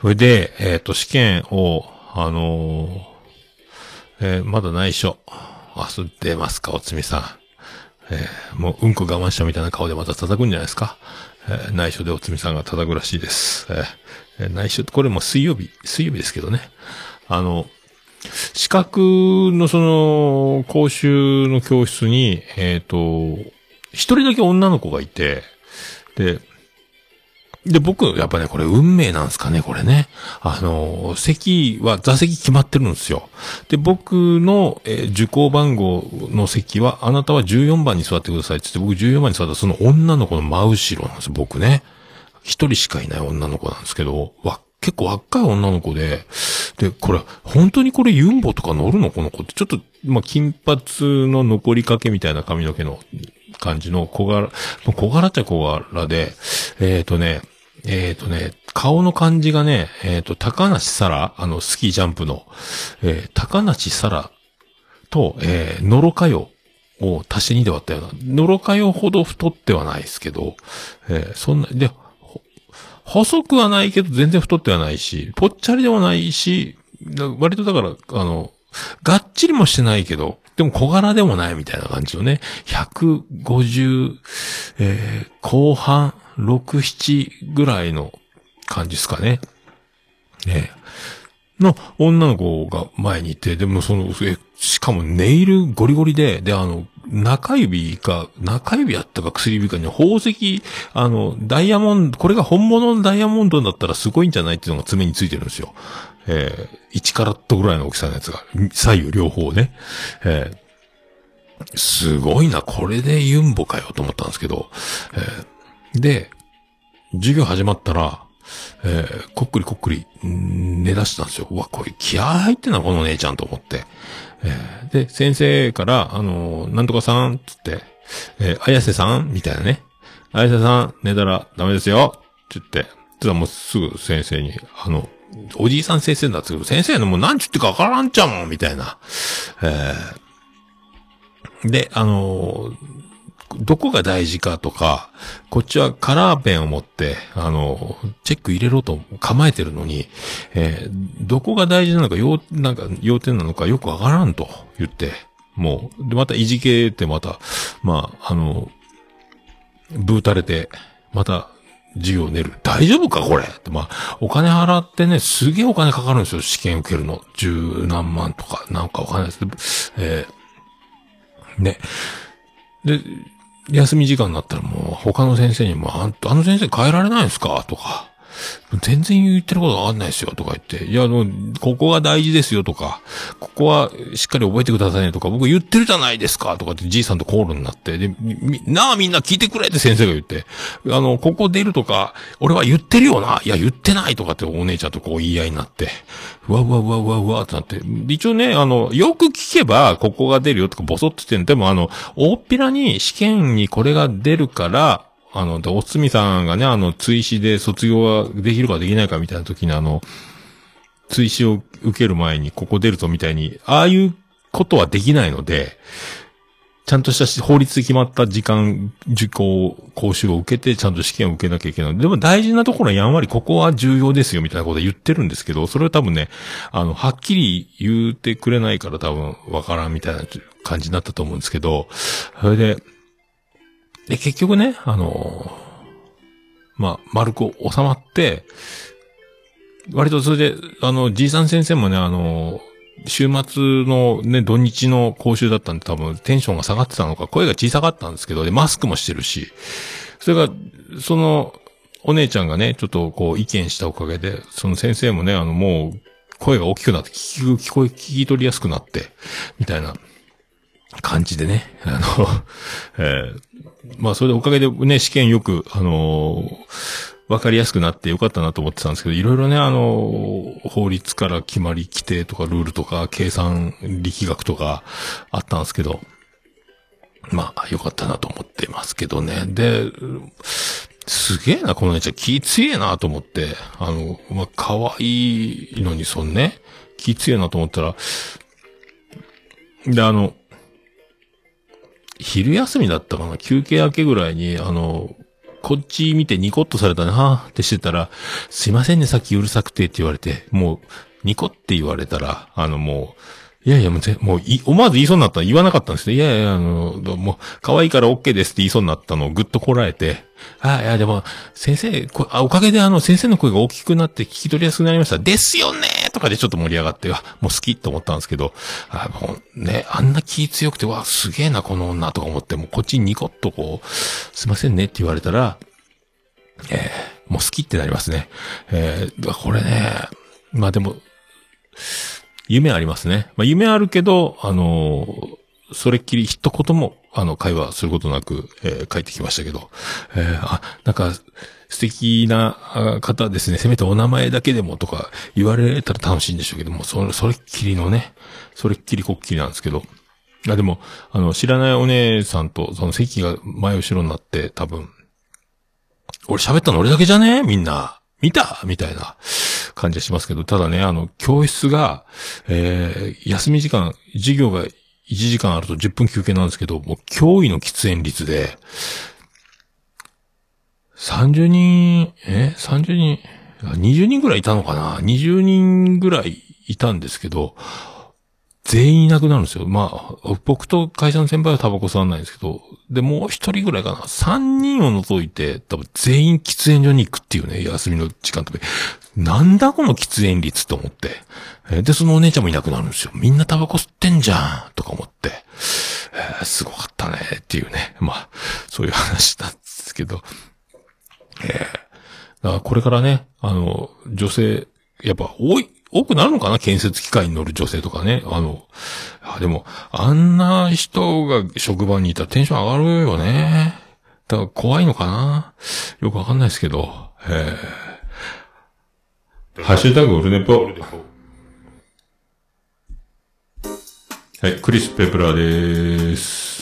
それで、えっ、と、試験を、あのーえーまだ内緒。あ、そう、出ますか、おつみさん。えーもう、うんこ我慢したみたいな顔でまた叩くんじゃないですか。えー内緒でおつみさんが叩くらしいです。えー内緒、これも水曜日、水曜日ですけどね。あの、資格のその、講習の教室に、えっ、と、一人だけ女の子がいて、で、で、僕、やっぱね、これ運命なんですかね、これね。あの、席は、座席決まってるんですよ。で、僕の、えー受講番号の席は、あなたは14番に座ってくださいって言って、僕14番に座った、その女の子の真後ろなんです、僕ね。一人しかいない女の子なんですけど、わ、結構若い女の子で、で、これ、本当にこれユンボとか乗るの？この子って、ちょっと、まあ、金髪の残りかけみたいな髪の毛の感じの小柄、小柄っちゃ小柄で、えっ、とね、えっ、とね、顔の感じがね、えっ、と、高梨沙羅、あの、スキージャンプの、えー高梨沙羅と、えー、ノロカヨを足して2で割ったような、ノロカヨほど太ってはないですけど、えーそんな、で、細くはないけど全然太ってはないし、ぽっちゃりでもないし、割とだから、あの、がっちりもしてないけど、でも小柄でもないみたいな感じのね、150、えー後半、6、7ぐらいの感じですかね。ねの女の子が前にいて、でもその、え、しかもネイルゴリゴリで、で、あの、中指か、中指やったか薬指かに宝石、あの、ダイヤモンド、これが本物のダイヤモンドだったらすごいんじゃないっていうのが爪についてるんですよ。えー、1カラットぐらいの大きさのやつが、左右両方ね。えー、すごいな、これでユンボかよと思ったんですけど、えー、で、授業始まったら、えー、こっくりこっくり、寝出したんですよ。うわ、これ気合入ってんな、この姉ちゃんと思って。えーで、先生から、あのーなんとかさん、つって、えー、綾瀬さん？みたいなね。綾瀬さん、寝たらダメですよって言って、たらもうすぐ先生に、あの、おじいさん先生だって言うけど、先生のもう何ちゅってかわからんちゃうもんみたいな。えーで、あのーどこが大事かとか、こっちはカラーペンを持って、あの、チェック入れろと構えてるのに、えーどこが大事なのか、要、なんか、要点なのかよくわからんと言って、もう、で、またいじけてまた、まあ、あの、ブーたれて、また、授業を寝る。大丈夫かこれ？って、まあ、お金払ってね、すげえお金かかるんですよ。試験受けるの。十何万とか、なんかわかんないです。えーね。で、休み時間になったらもう他の先生にも、あの先生変えられないんですか？とか、全然言ってることわかんないですよとか言って、いや、あの、ここが大事ですよとか、ここはしっかり覚えてくださいねとか、僕言ってるじゃないですかとかってじいさんと口論になって、で、みなあみんな聞いてくれって先生が言って、あの、ここ出るとか、俺は言ってるよな、いや言ってないとかってお姉ちゃんとこう言い合いになって、うわうわうわうわうわってなって、一応ね、あの、よく聞けば、ここが出るよとかボソって言ってんでもあの、大っぴらに試験にこれが出るから、あの、おつみさんがね、あの、追試で卒業はできるかできないかみたいな時にあの、追試を受ける前にここ出るぞみたいに、ああいうことはできないので、ちゃんとしたし法律で決まった時間、受講、講習を受けて、ちゃんと試験を受けなきゃいけない。でも大事なところはやんわり、ここは重要ですよ、みたいなこと言ってるんですけど、それは多分ね、あの、はっきり言ってくれないから多分わからんみたいな感じになったと思うんですけど、それで、で、結局ね、あのまあ、丸く収まって、割とそれで、あの、じいさん先生もね、あの週末のね、土日の講習だったんで多分テンションが下がってたのか、声が小さかったんですけど、で、マスクもしてるし、それが、その、お姉ちゃんがね、ちょっとこう意見したおかげで、その先生もね、あの、もう、声が大きくなって、聞き、聞こえ、聞き取りやすくなって、みたいな。感じでね、あの、えーまあ、それでおかげでね、試験よく、あのーわかりやすくなってよかったなと思ってたんですけど、いろいろね、あの法律から決まり規定とかルールとか計算力学とかあったんですけど、まあ、よかったなと思ってますけどね。で、すげえな、この姉ちゃん。気強えなと思って。あの、まあ、可愛いのに、そんね。気強えなと思ったら。で、あの、昼休みだったかな？休憩明けぐらいに、あの、こっち見てニコッとされたね、はぁってしてたら、すいませんね、さっきうるさくてって言われて、もう、ニコって言われたら、あのもう、いやいや、もうぜ、もうい、思わず言いそうになったら言わなかったんですね。いやいや、あの、どうもう、可愛いから OK ですって言いそうになったのをぐっとこらえて、あ、いや、でも、先生、こあおかげであの、先生の声が大きくなって聞き取りやすくなりました。ですよねとかでちょっと盛り上がって、あもう好きと思ったんですけど、あもうね、あんな気強くて、わ、すげえな、この女とか思って、もうこっちにニコッとこう、すいませんねって言われたら、えー、もう好きってなりますね。えー、これね、まあでも、夢ありますね。まあ夢あるけど、あのーそれっきり一言も、あの、会話することなく、えー帰ってきましたけど、えーあ、なんか、素敵な方ですね。せめてお名前だけでもとか言われたら楽しいんでしょうけども、それ、それっきりのね、それっきりこっきりなんですけど、あ、でも、あの、知らないお姉さんと、その席が前後ろになって、多分、俺喋ったの俺だけじゃね？みんな。見た？みたいな感じはしますけど、ただね、あの、教室が、えー、休み時間、授業が1時間あると10分休憩なんですけど、もう驚異の喫煙率で、30人、え ?30 人、20人ぐらいいたのかな ?20 人ぐらいいたんですけど、全員いなくなるんですよ。まあ、僕と会社の先輩はタバコ吸わないんですけど、で、もう一人ぐらいかな。三人を除いて、多分全員喫煙所に行くっていうね、休みの時間とか。なんだこの喫煙率と思って。で、そのお姉ちゃんもいなくなるんですよ。みんなタバコ吸ってんじゃんとか思って。えーすごかったねっていうね。まあ、そういう話なんですけど。えーだからこれからね、あの、女性、やっぱ多い、多くなるのかな建設機械に乗る女性とかね。あの、あでも、あんな人が職場にいたらテンション上がるよね。だから怖いのかなよくわかんないですけど。えー、ハッシュタグオルネポ。はい、クリス・ペプラです。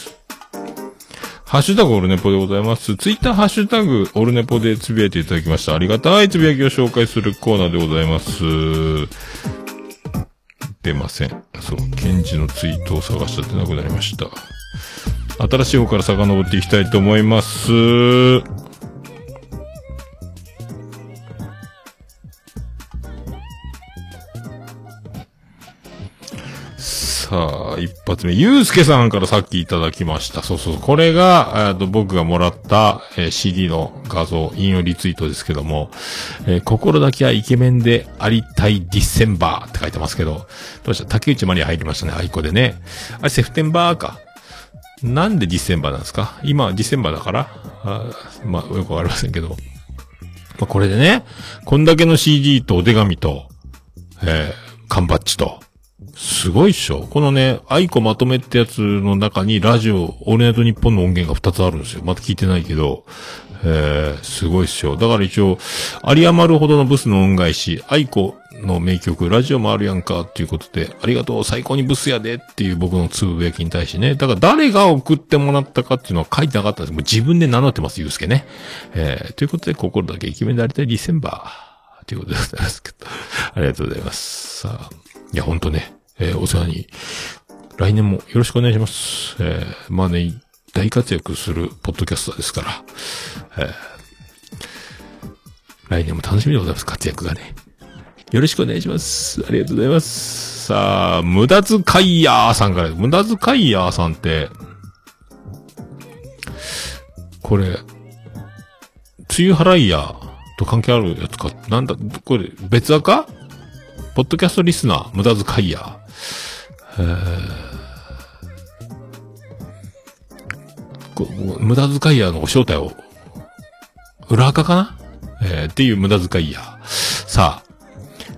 ハッシュタグオルネポでございます。ツイッターハッシュタグオルネポでつぶやいていただきました。ありがたいつぶやきを紹介するコーナーでございます。出ません。そう、ケンジのツイートを探したってなくなりました。新しい方から遡っていきたいと思います。さあ、一発目、ゆうすけさんからさっきいただきました。そうそう、これが、えーと僕がもらった、えー CD の画像、引用リツイートですけども、えー心だけはイケメンでありたい December って書いてますけど、どうした？竹内まりや入りましたね、アイコでね。あれ、 September か。なんで December なんですか？今、 December だから？あまあ、よくわかりませんけど。まあ、これでね、こんだけの CD とお手紙と、えー、缶バッジと、すごいっしょこのね、アイコまとめってやつの中にラジオ、オールナイトニッポンの音源が2つあるんですよ。まだ聞いてないけど、えー、すごいっしょ。だから一応、有り余るほどのブスの恩返し、アイコの名曲、ラジオもあるやんかっていうことで、ありがとう、最高にブスやでっていう僕のつぶやきに対してね。だから誰が送ってもらったかっていうのは書いてなかったんです。もう自分で名乗ってます、ゆうすけね。えー、ということで、心だけイケメンでありたいディセンバー。ということでございますけど。ありがとうございます。さあ、いや、ほんとね、えーお世話に、来年もよろしくお願いします。えーまあね、大活躍するポッドキャスターですから、えー来年も楽しみでございます、活躍がね。よろしくお願いします。ありがとうございます。さあ、無駄遣いやーさんから、無駄遣いやーさんって、これ、梅雨払いやと関係あるやつか、なんだ、これ、別赤ポッドキャストリスナー、無駄遣いや。えー無駄遣いやの正体を、裏垢かな？えーっていう無駄遣いや。さあ、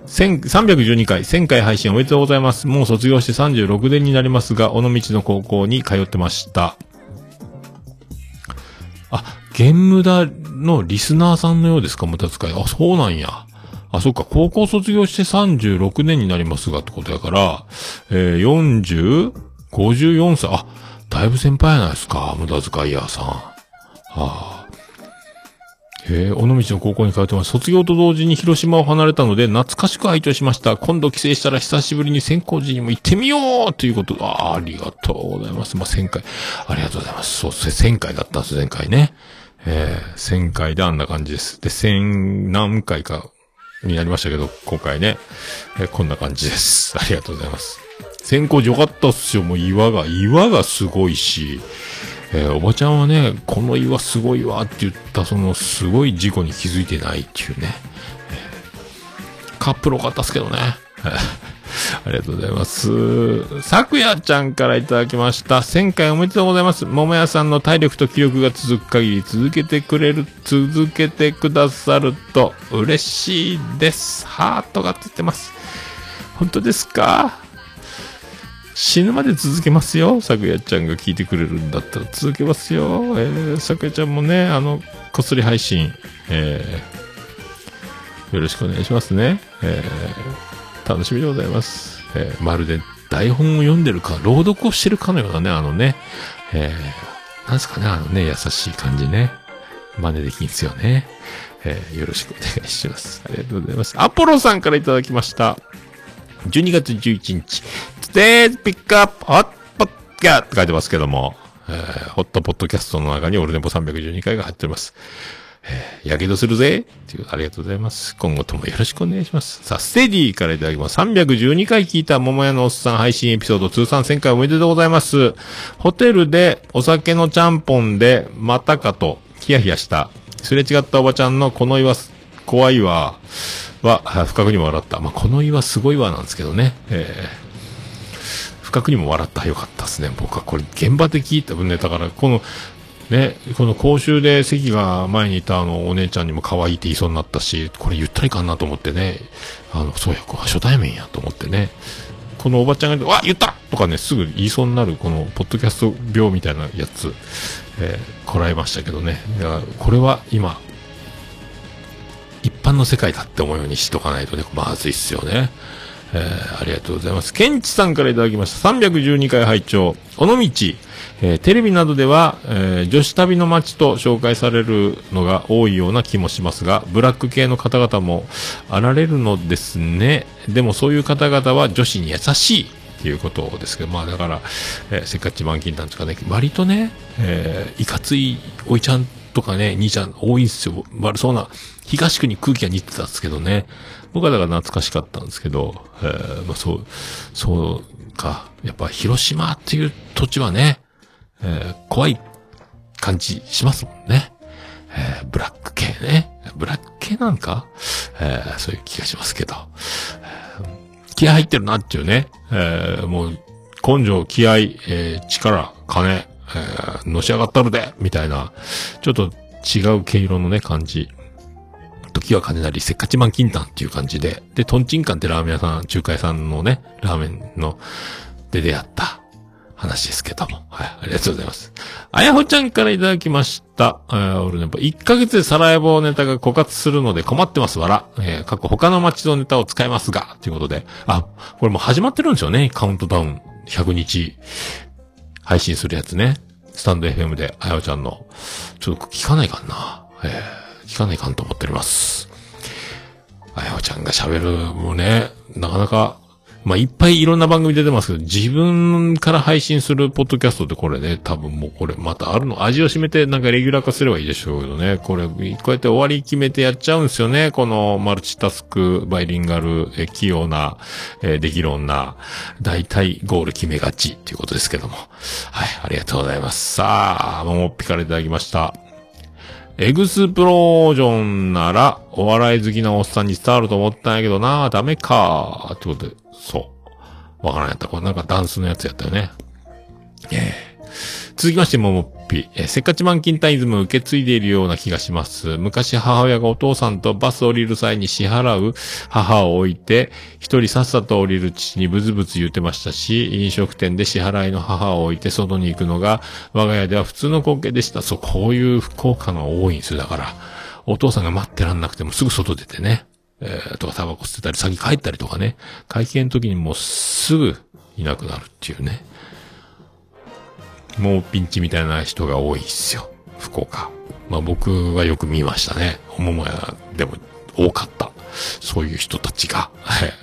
1312回、1000回配信おめでとうございます。もう卒業して36年になりますが、尾道の高校に通ってました。あ、ゲームダのリスナーさんのようですか、無駄遣い。あ、そうなんや。あ、そっか、高校卒業して36年になりますがってことやから、えー、40、54歳、あ、だいぶ先輩やないですか、無駄遣い屋さん。ああ。えー、尾道の高校に通ってます。卒業と同時に広島を離れたので、懐かしく拝聴しました。今度帰省したら久しぶりに先行寺にも行ってみようということあありがとうございます。まあ、1000回。ありがとうございます。そう、1000回だったんです、前回ね。えー、1000回であんな感じです。で、1000何回かになりましたけど、今回ね、えこんな感じです。ありがとうございます。先行寺よかったっすよ。もう岩が、岩がすごいし、えーおばちゃんはね、この岩すごいわって言った、そのすごい事故に気づいてないっていうね。えーカップル多かったっすけどね。ありがとうございます。さくやちゃんからいただきました。1000回おめでとうございます。桃屋さんの体力と気力が続く限り続けてくれる、続けてくださると嬉しいです。ハートがついてます。本当ですか？死ぬまで続けますよ。さくやちゃんが聞いてくれるんだったら続けますよ。えー、さくやちゃんもね、あの、こっそり配信、えー、よろしくお願いしますね。えー、楽しみでございます。えー、まるで台本を読んでるか、朗読をしてるかのようなね、あのね、えー、なんすかね、あのね、優しい感じね。真似できんすよね。えー、よろしくお願いします。ありがとうございます。アポロさんからいただきました。12月11日、Today's Pick Up Hot Podcast って書いてますけども、えー、ホットポッドキャストの中にオルネポ312回が入っております。え、やけどするぜっていう、ありがとうございます。今後ともよろしくお願いします。さあ、ステディからいただきます。312回聞いた桃屋のおっさん配信エピソード通算1000回おめでとうございます。ホテルでお酒のちゃんぽんで、またかと、ヒヤヒヤした。すれ違ったおばちゃんのこの岩、怖いわ、は、あ不覚にも笑った。まあ、この岩すごいわなんですけどね。えー不覚にも笑った。よかったですね。僕はこれ現場で聞いた分ね、だからこの、ね、この公衆で席が前にいたあのお姉ちゃんにも可愛いって言いそうになったし、これ言ったらいかなと思ってね、あの、そうや、これ初対面やと思ってね、このおばちゃんが、わ言ったとかね、すぐ言いそうになる、この、ポッドキャスト病みたいなやつ、えーこらえましたけどね。いや、これは今、一般の世界だって思うようにしとかないとね、まずいっすよね。えーありがとうございます。ケンチさんからいただきました。312回拝聴尾道、えーテレビなどでは、えー女子旅の街と紹介されるのが多いような気もしますが、ブラック系の方々もあられるのですね。でもそういう方々は女子に優しい。っていうことですけど、まあだから、えーせっかち満金なんとかね、割とね、えーいかついおいちゃんとかね、兄ちゃん多いんですよ。悪そうな、東区に空気が似てたんですけどね。僕はだから懐かしかったんですけど、えーまあそう、そうか。やっぱ広島っていう土地はね、えー怖い感じしますもんね。えーブラック系ね。ブラック系なんか、えーそういう気がしますけど。えー気合入ってるなっていうね。えーもう、根性、気合、えー力、金、えーのし上がったるで、みたいな、ちょっと違う毛色のね、感じ。時は金なり、せっかちマン金丹っていう感じで、で、トンチンカンってラーメン屋さん、中華屋さんのね、ラーメンの、で出会った話ですけども。はい、ありがとうございます。あやほちゃんからいただきました。えー、俺ね、1ヶ月でサラエボネタが枯渇するので困ってます、わら。えー、過去他の街のネタを使いますが、ということで。あ、これもう始まってるんですよね、カウントダウン100日配信するやつね。スタンド FM で、あやほちゃんの。ちょっと聞かないかな。えー、聞かないかんと思っております。あやほちゃんが喋る、もね、なかなか、まあ、いっぱいいろんな番組出てますけど、自分から配信するポッドキャストってこれね、多分もうこれまたあるの、味を占めてなんかレギュラー化すればいいでしょうけどね、これ、こうやって終わり決めてやっちゃうんですよね、このマルチタスク、バイリンガル、え器用な、えできる女、大体ゴール決めがちっていうことですけども。はい、ありがとうございます。さあ、もうピカルいただきました。エグスプロージョンなら、お笑い好きなおっさんに伝わると思ったんやけどな、ダメかってことで、そう。わからんやった。これなんかダンスのやつやったよね。ええ続きまして、ももっぴ。えせっかちマンキンタイズム受け継いでいるような気がします。昔母親がお父さんとバス降りる際に支払う母を置いて、一人さっさと降りる父にブツブツ言ってましたし、飲食店で支払いの母を置いて外に行くのが、我が家では普通の光景でした。そう、こういう福岡の多いんですよ。だから、お父さんが待ってらんなくてもすぐ外出てね。えー、とかタバコ吸ってたり、先帰ったりとかね。会計の時にもうすぐいなくなるっていうね。もうピンチみたいな人が多いっすよ。福岡。まあ僕はよく見ましたね。桃屋でも多かった。そういう人たちが。はい。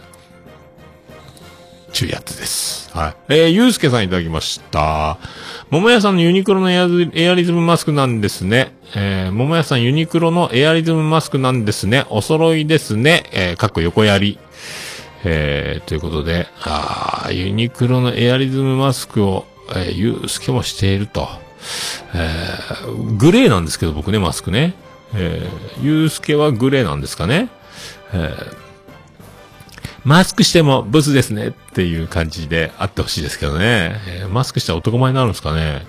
ちゅうやつです。はい。えー、ゆうすけさんいただきました。桃屋さんのユニクロのエアリズムマスクなんですね。えー、桃屋さんユニクロのエアリズムマスクなんですね。お揃いですね。えー、かっこ横やり。えー、ということで、あーユニクロのエアリズムマスクを、えー、ゆうすけもしていると。えー、グレーなんですけど、僕ね、マスクね。えー、ゆうすけはグレーなんですかね。えー、マスクしてもブスですねっていう感じであってほしいですけどね。えーマスクしたら男前になるんですかね。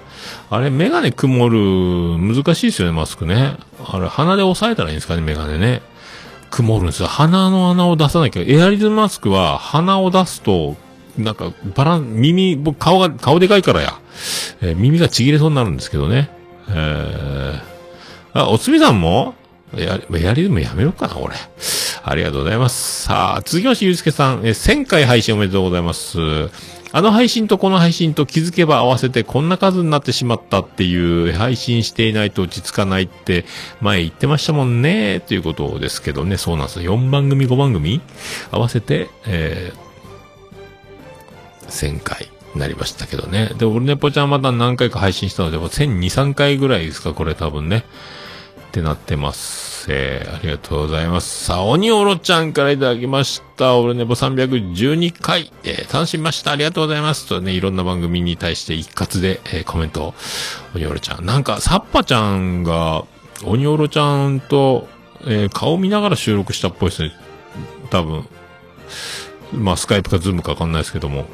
あれ、メガネ曇る、難しいですよね、マスクね。あれ、鼻で押さえたらいいんですかね、メガネね。曇るんですよ。鼻の穴を出さなきゃ。エアリズムマスクは鼻を出すと、なんか、バラン、耳、僕顔が、顔でかいからや。えー耳がちぎれそうになるんですけどね。えー、あ、おつみさんも？や、エアリズムやめろかな、俺。ありがとうございます。さあ、続きまして、ゆうすけさん、えー1000回配信おめでとうございます。あの配信とこの配信と気づけば合わせてこんな数になってしまったっていう、配信していないと落ち着かないって前言ってましたもんね、ということですけどね、そうなんですよ。4番組、5番組合わせて、えー、1000回になりましたけどね。で、俺ねぽちゃんまた何回か配信したので、もう1002、3回ぐらいですか、これ多分ね。ってなってます。えー、ありがとうございます。さあ、鬼おろちゃんからいただきました。俺ねぼ312回、えー、楽しみました。ありがとうございます。とね、いろんな番組に対して一括で、えーコメントを、鬼おろちゃん。なんか、サッパちゃんが、鬼おろちゃんと、えー顔見ながら収録したっぽいですね。多分。まあ、スカイプかズームかわかんないですけども。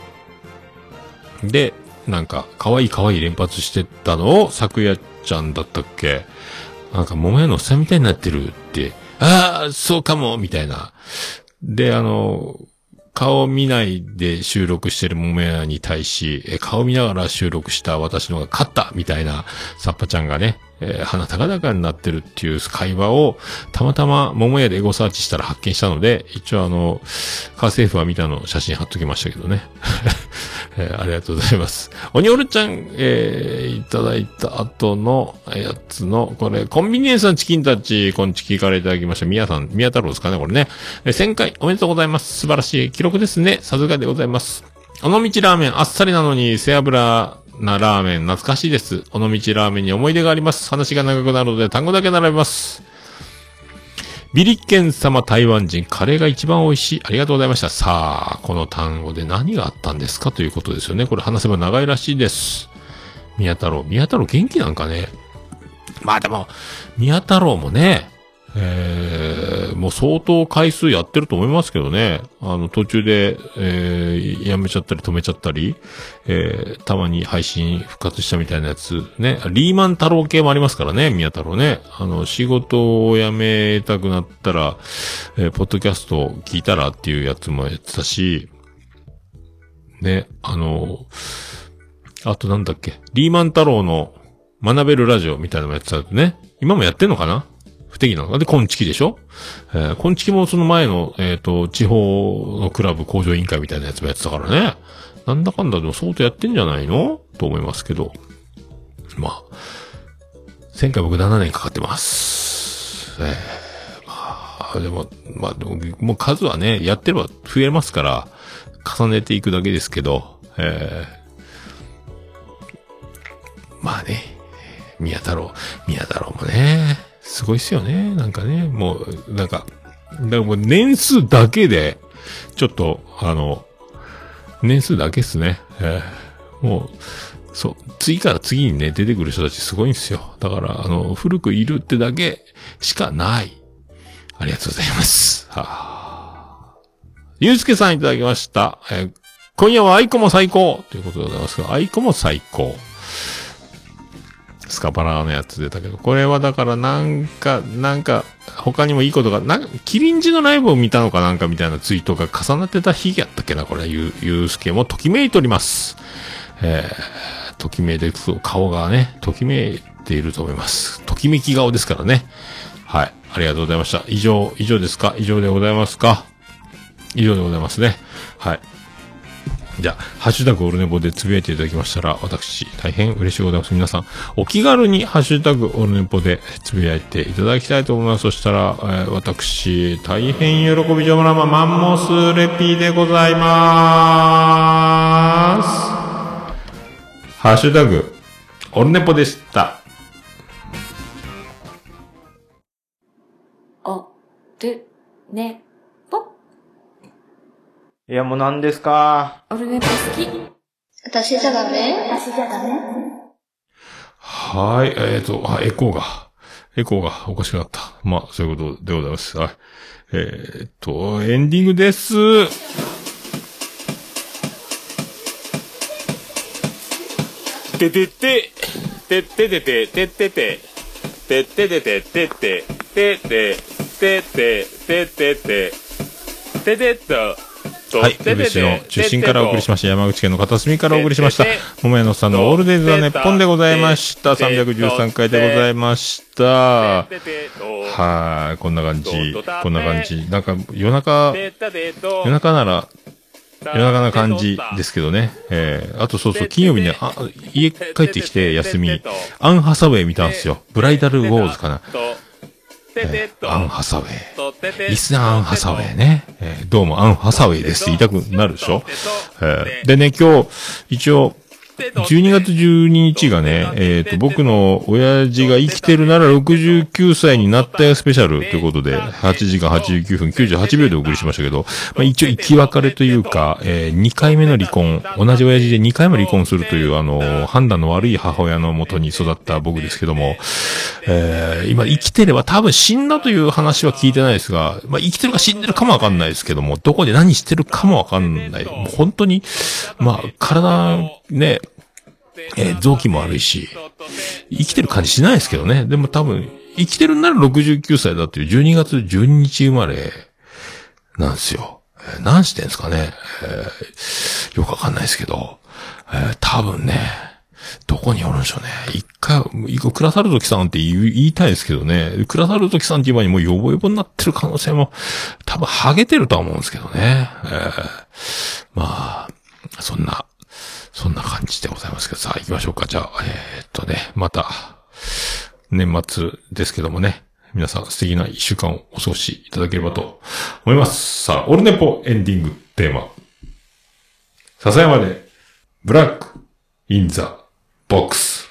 で、なんか、可愛い可愛い連発してたのを、昨夜ちゃんだったっけ？なんか、桃屋のおっさんみたいになってるって、ああ、そうかも、みたいな。で、あの、顔見ないで収録してる桃屋に対し、え顔見ながら収録した私のが勝ったみたいな、サッパちゃんがね、えー鼻高々になってるっていう会話を、たまたま桃屋でエゴサーチしたら発見したので、一応あの、家政婦は見たの写真貼っときましたけどね。えーありがとうございます。鬼おるちゃん、えーいただいた後のやつの、これ、コンビニエンスのチキンたち、こんちきからいただきました。宮さん、宮太郎ですかね、これね。えー1000回おめでとうございます。素晴らしい記録ですね。さすがでございます。尾道ラーメン、あっさりなのに背脂なラーメン、懐かしいです。尾道ラーメンに思い出があります。話が長くなるので単語だけ並べます。ビリケン様台湾人、カレーが一番美味しい。ありがとうございました。さあ、この単語で何があったんですか？ということですよね。これ話せば長いらしいです。宮太郎。宮太郎元気なんかね？まあでも、宮太郎もね、えー、もう相当回数やってると思いますけどね。あの、途中で、えー、やめちゃったり止めちゃったり、えー、たまに配信復活したみたいなやつ、ね。リーマン太郎系もありますからね、宮太郎ね。あの、仕事を辞めたくなったら、えー、ポッドキャスト聞いたらっていうやつもやってたし、ね、あの、あとなんだっけ、リーマン太郎の学べるラジオみたいなのもやってたね。今もやってんのかな？不適なので、コンチキでしょ？えー、コンチキもその前の、えっ、と、地方のクラブ工場委員会みたいなやつもやってたからね。なんだかんだでも相当やってんじゃないの？と思いますけど。まあ、前回僕7年かかってます。えー、まあ、でも、まあ、でも、もう数はね、やってれば増えますから、重ねていくだけですけど、えー、まあね、宮太郎、宮太郎もね、すごいっすよね。なんかね、もう、なんか、だからもう年数だけで、ちょっと、あの、年数だけっすね。えーもう、そう、次から次にね、出てくる人たちすごいんですよ。だから、あの、古くいるってだけしかない。ありがとうございます。はあ、ゆうすけさんいただきました。え今夜は愛子も最高ということでございますが、愛子も最高。スカパラのやつ出たけど、これはだからなんか、なんか、他にもいいことが、なんか、キリンジのライブを見たのかなんかみたいなツイートが重なってた日やったっけな、これ、ゆ、ゆうすけもときめいております。えー、ときめいて、そう顔がね、ときめいていると思います。ときめき顔ですからね。はい。ありがとうございました。以上、以上ですか？以上でございますか？以上でございますね。はい。じゃあ、ハッシュタグオルネポでつぶやいていただきましたら、私、大変嬉しいございます。皆さん、お気軽にハッシュタグオルネポでつぶやいていただきたいと思います。そしたら、えー私、大変喜びジョブラママンモスレピーでございまーす。ハッシュタグ、オルネポでした。お、る、ね、いや、もう何ですか？オルネポ好き。私じゃダメ？はい、えっ、と、あ、エコーが、エコーがおかしくなった。まあ、そういうことでございます。はい。えっ、と、エンディングです。ててて、てててて、ててて、てててて、てて、てて、てて、ててて、ててと、はい、宇部市の中心からお送りしました。山口県の片隅からお送りしました。桃屋のさんのオールデイズ・ザ・ネッポンでございました。313回でございました。はい、こんな感じ。こんな感じ。なんか、夜中、夜中なら、夜中な感じですけどね。えー、あとそうそう、金曜日ね、あ、家帰ってきて休み、アン・ハサウェイ見たんですよ。ブライダル・ウォーズかな。えーアン・ハサウェイ。リスナーアン・ハサウェイね。えーどうもアン・ハサウェイですって言いたくなるでしょ、えーでね、今日、一応、12月12日がね、えっ、と、僕の親父が生きてるなら69歳になったよスペシャルということで、8時間89分98秒でお送りしましたけど、まあ、一応生き別れというか、え2回目の離婚、同じ親父で2回も離婚するという、あの、判断の悪い母親のもとに育った僕ですけども、えー今生きてれば多分死んだという話は聞いてないですが、まあ、生きてるか死んでるかもわかんないですけども、どこで何してるかもわかんない。もう本当に、まあ、体、ね、えー臓器も悪いし、生きてる感じしないですけどね。でも多分、生きてるんなら69歳だという12月12日生まれなんですよ。何してんすかね、えーよくわかんないですけど、えー多分ね、どこにおるんでしょうね。一回、一個、クラサルトキさんって言いたいですけどね。クラサルトキさんっていう前にもうヨボヨボになってる可能性も、多分、ハゲてるとは思うんですけどね。えーまあ、そんな、そんな感じでございますけど、さあ行きましょうか。じゃあ、えーっとね、また、年末ですけどもね、皆さん素敵な一週間をお過ごしいただければと思います。さあ、オルネポエンディングテーマ。笹山で、ブラック、インザ、ボックス。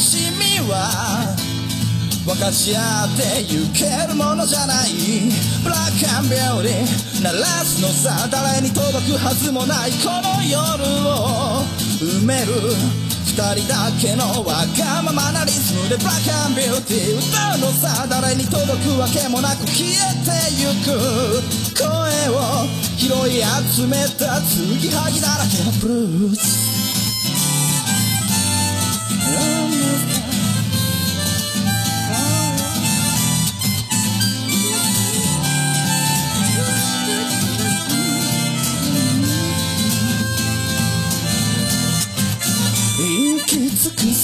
しみは分かち合ってゆけるものじゃない。ブラックアンビューティー鳴らすのさ誰に届くはずもない。この夜を埋める二人だけのわがままなリズムでブラックアンビューティー歌うのさ誰に届くわけもなく消えてゆく声を拾い。集めた継ぎはぎだらけのブルース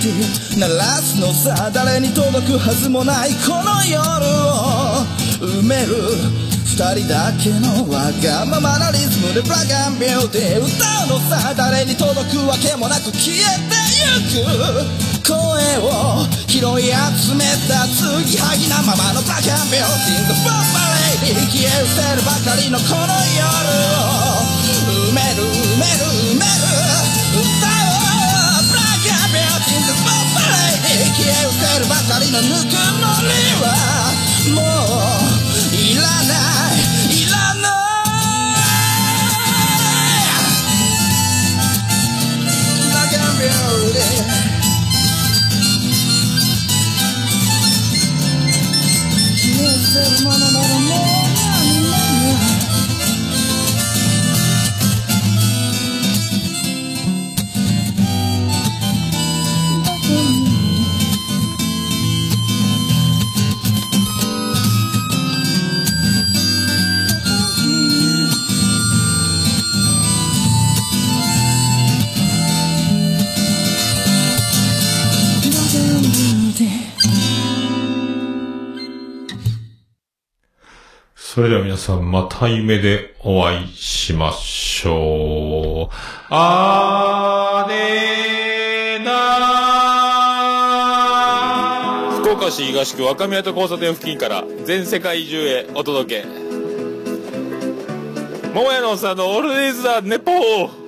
鳴らすのさ誰に届くはずもないこの夜を埋める二人だけのわがままなリズムでブラックアンビューティー歌うのさ誰に届くわけもなく消えてゆく声を拾い集めた継ぎはぎなままのブラックアンビューティー The Bomb Lady 消え失せるばかりのこの夜を埋める埋める埋める歌 Lady 消え失せるばかりのぬくもりはもういらないいらないブラックアンビューティー消え失せるものならもうそれでは皆さん、また夢でお会いしましょう。あーねーなー福岡市東区若宮と交差点付近から全世界中へお届け。桃屋のおっさんのオールディーズ・ザ・ネポー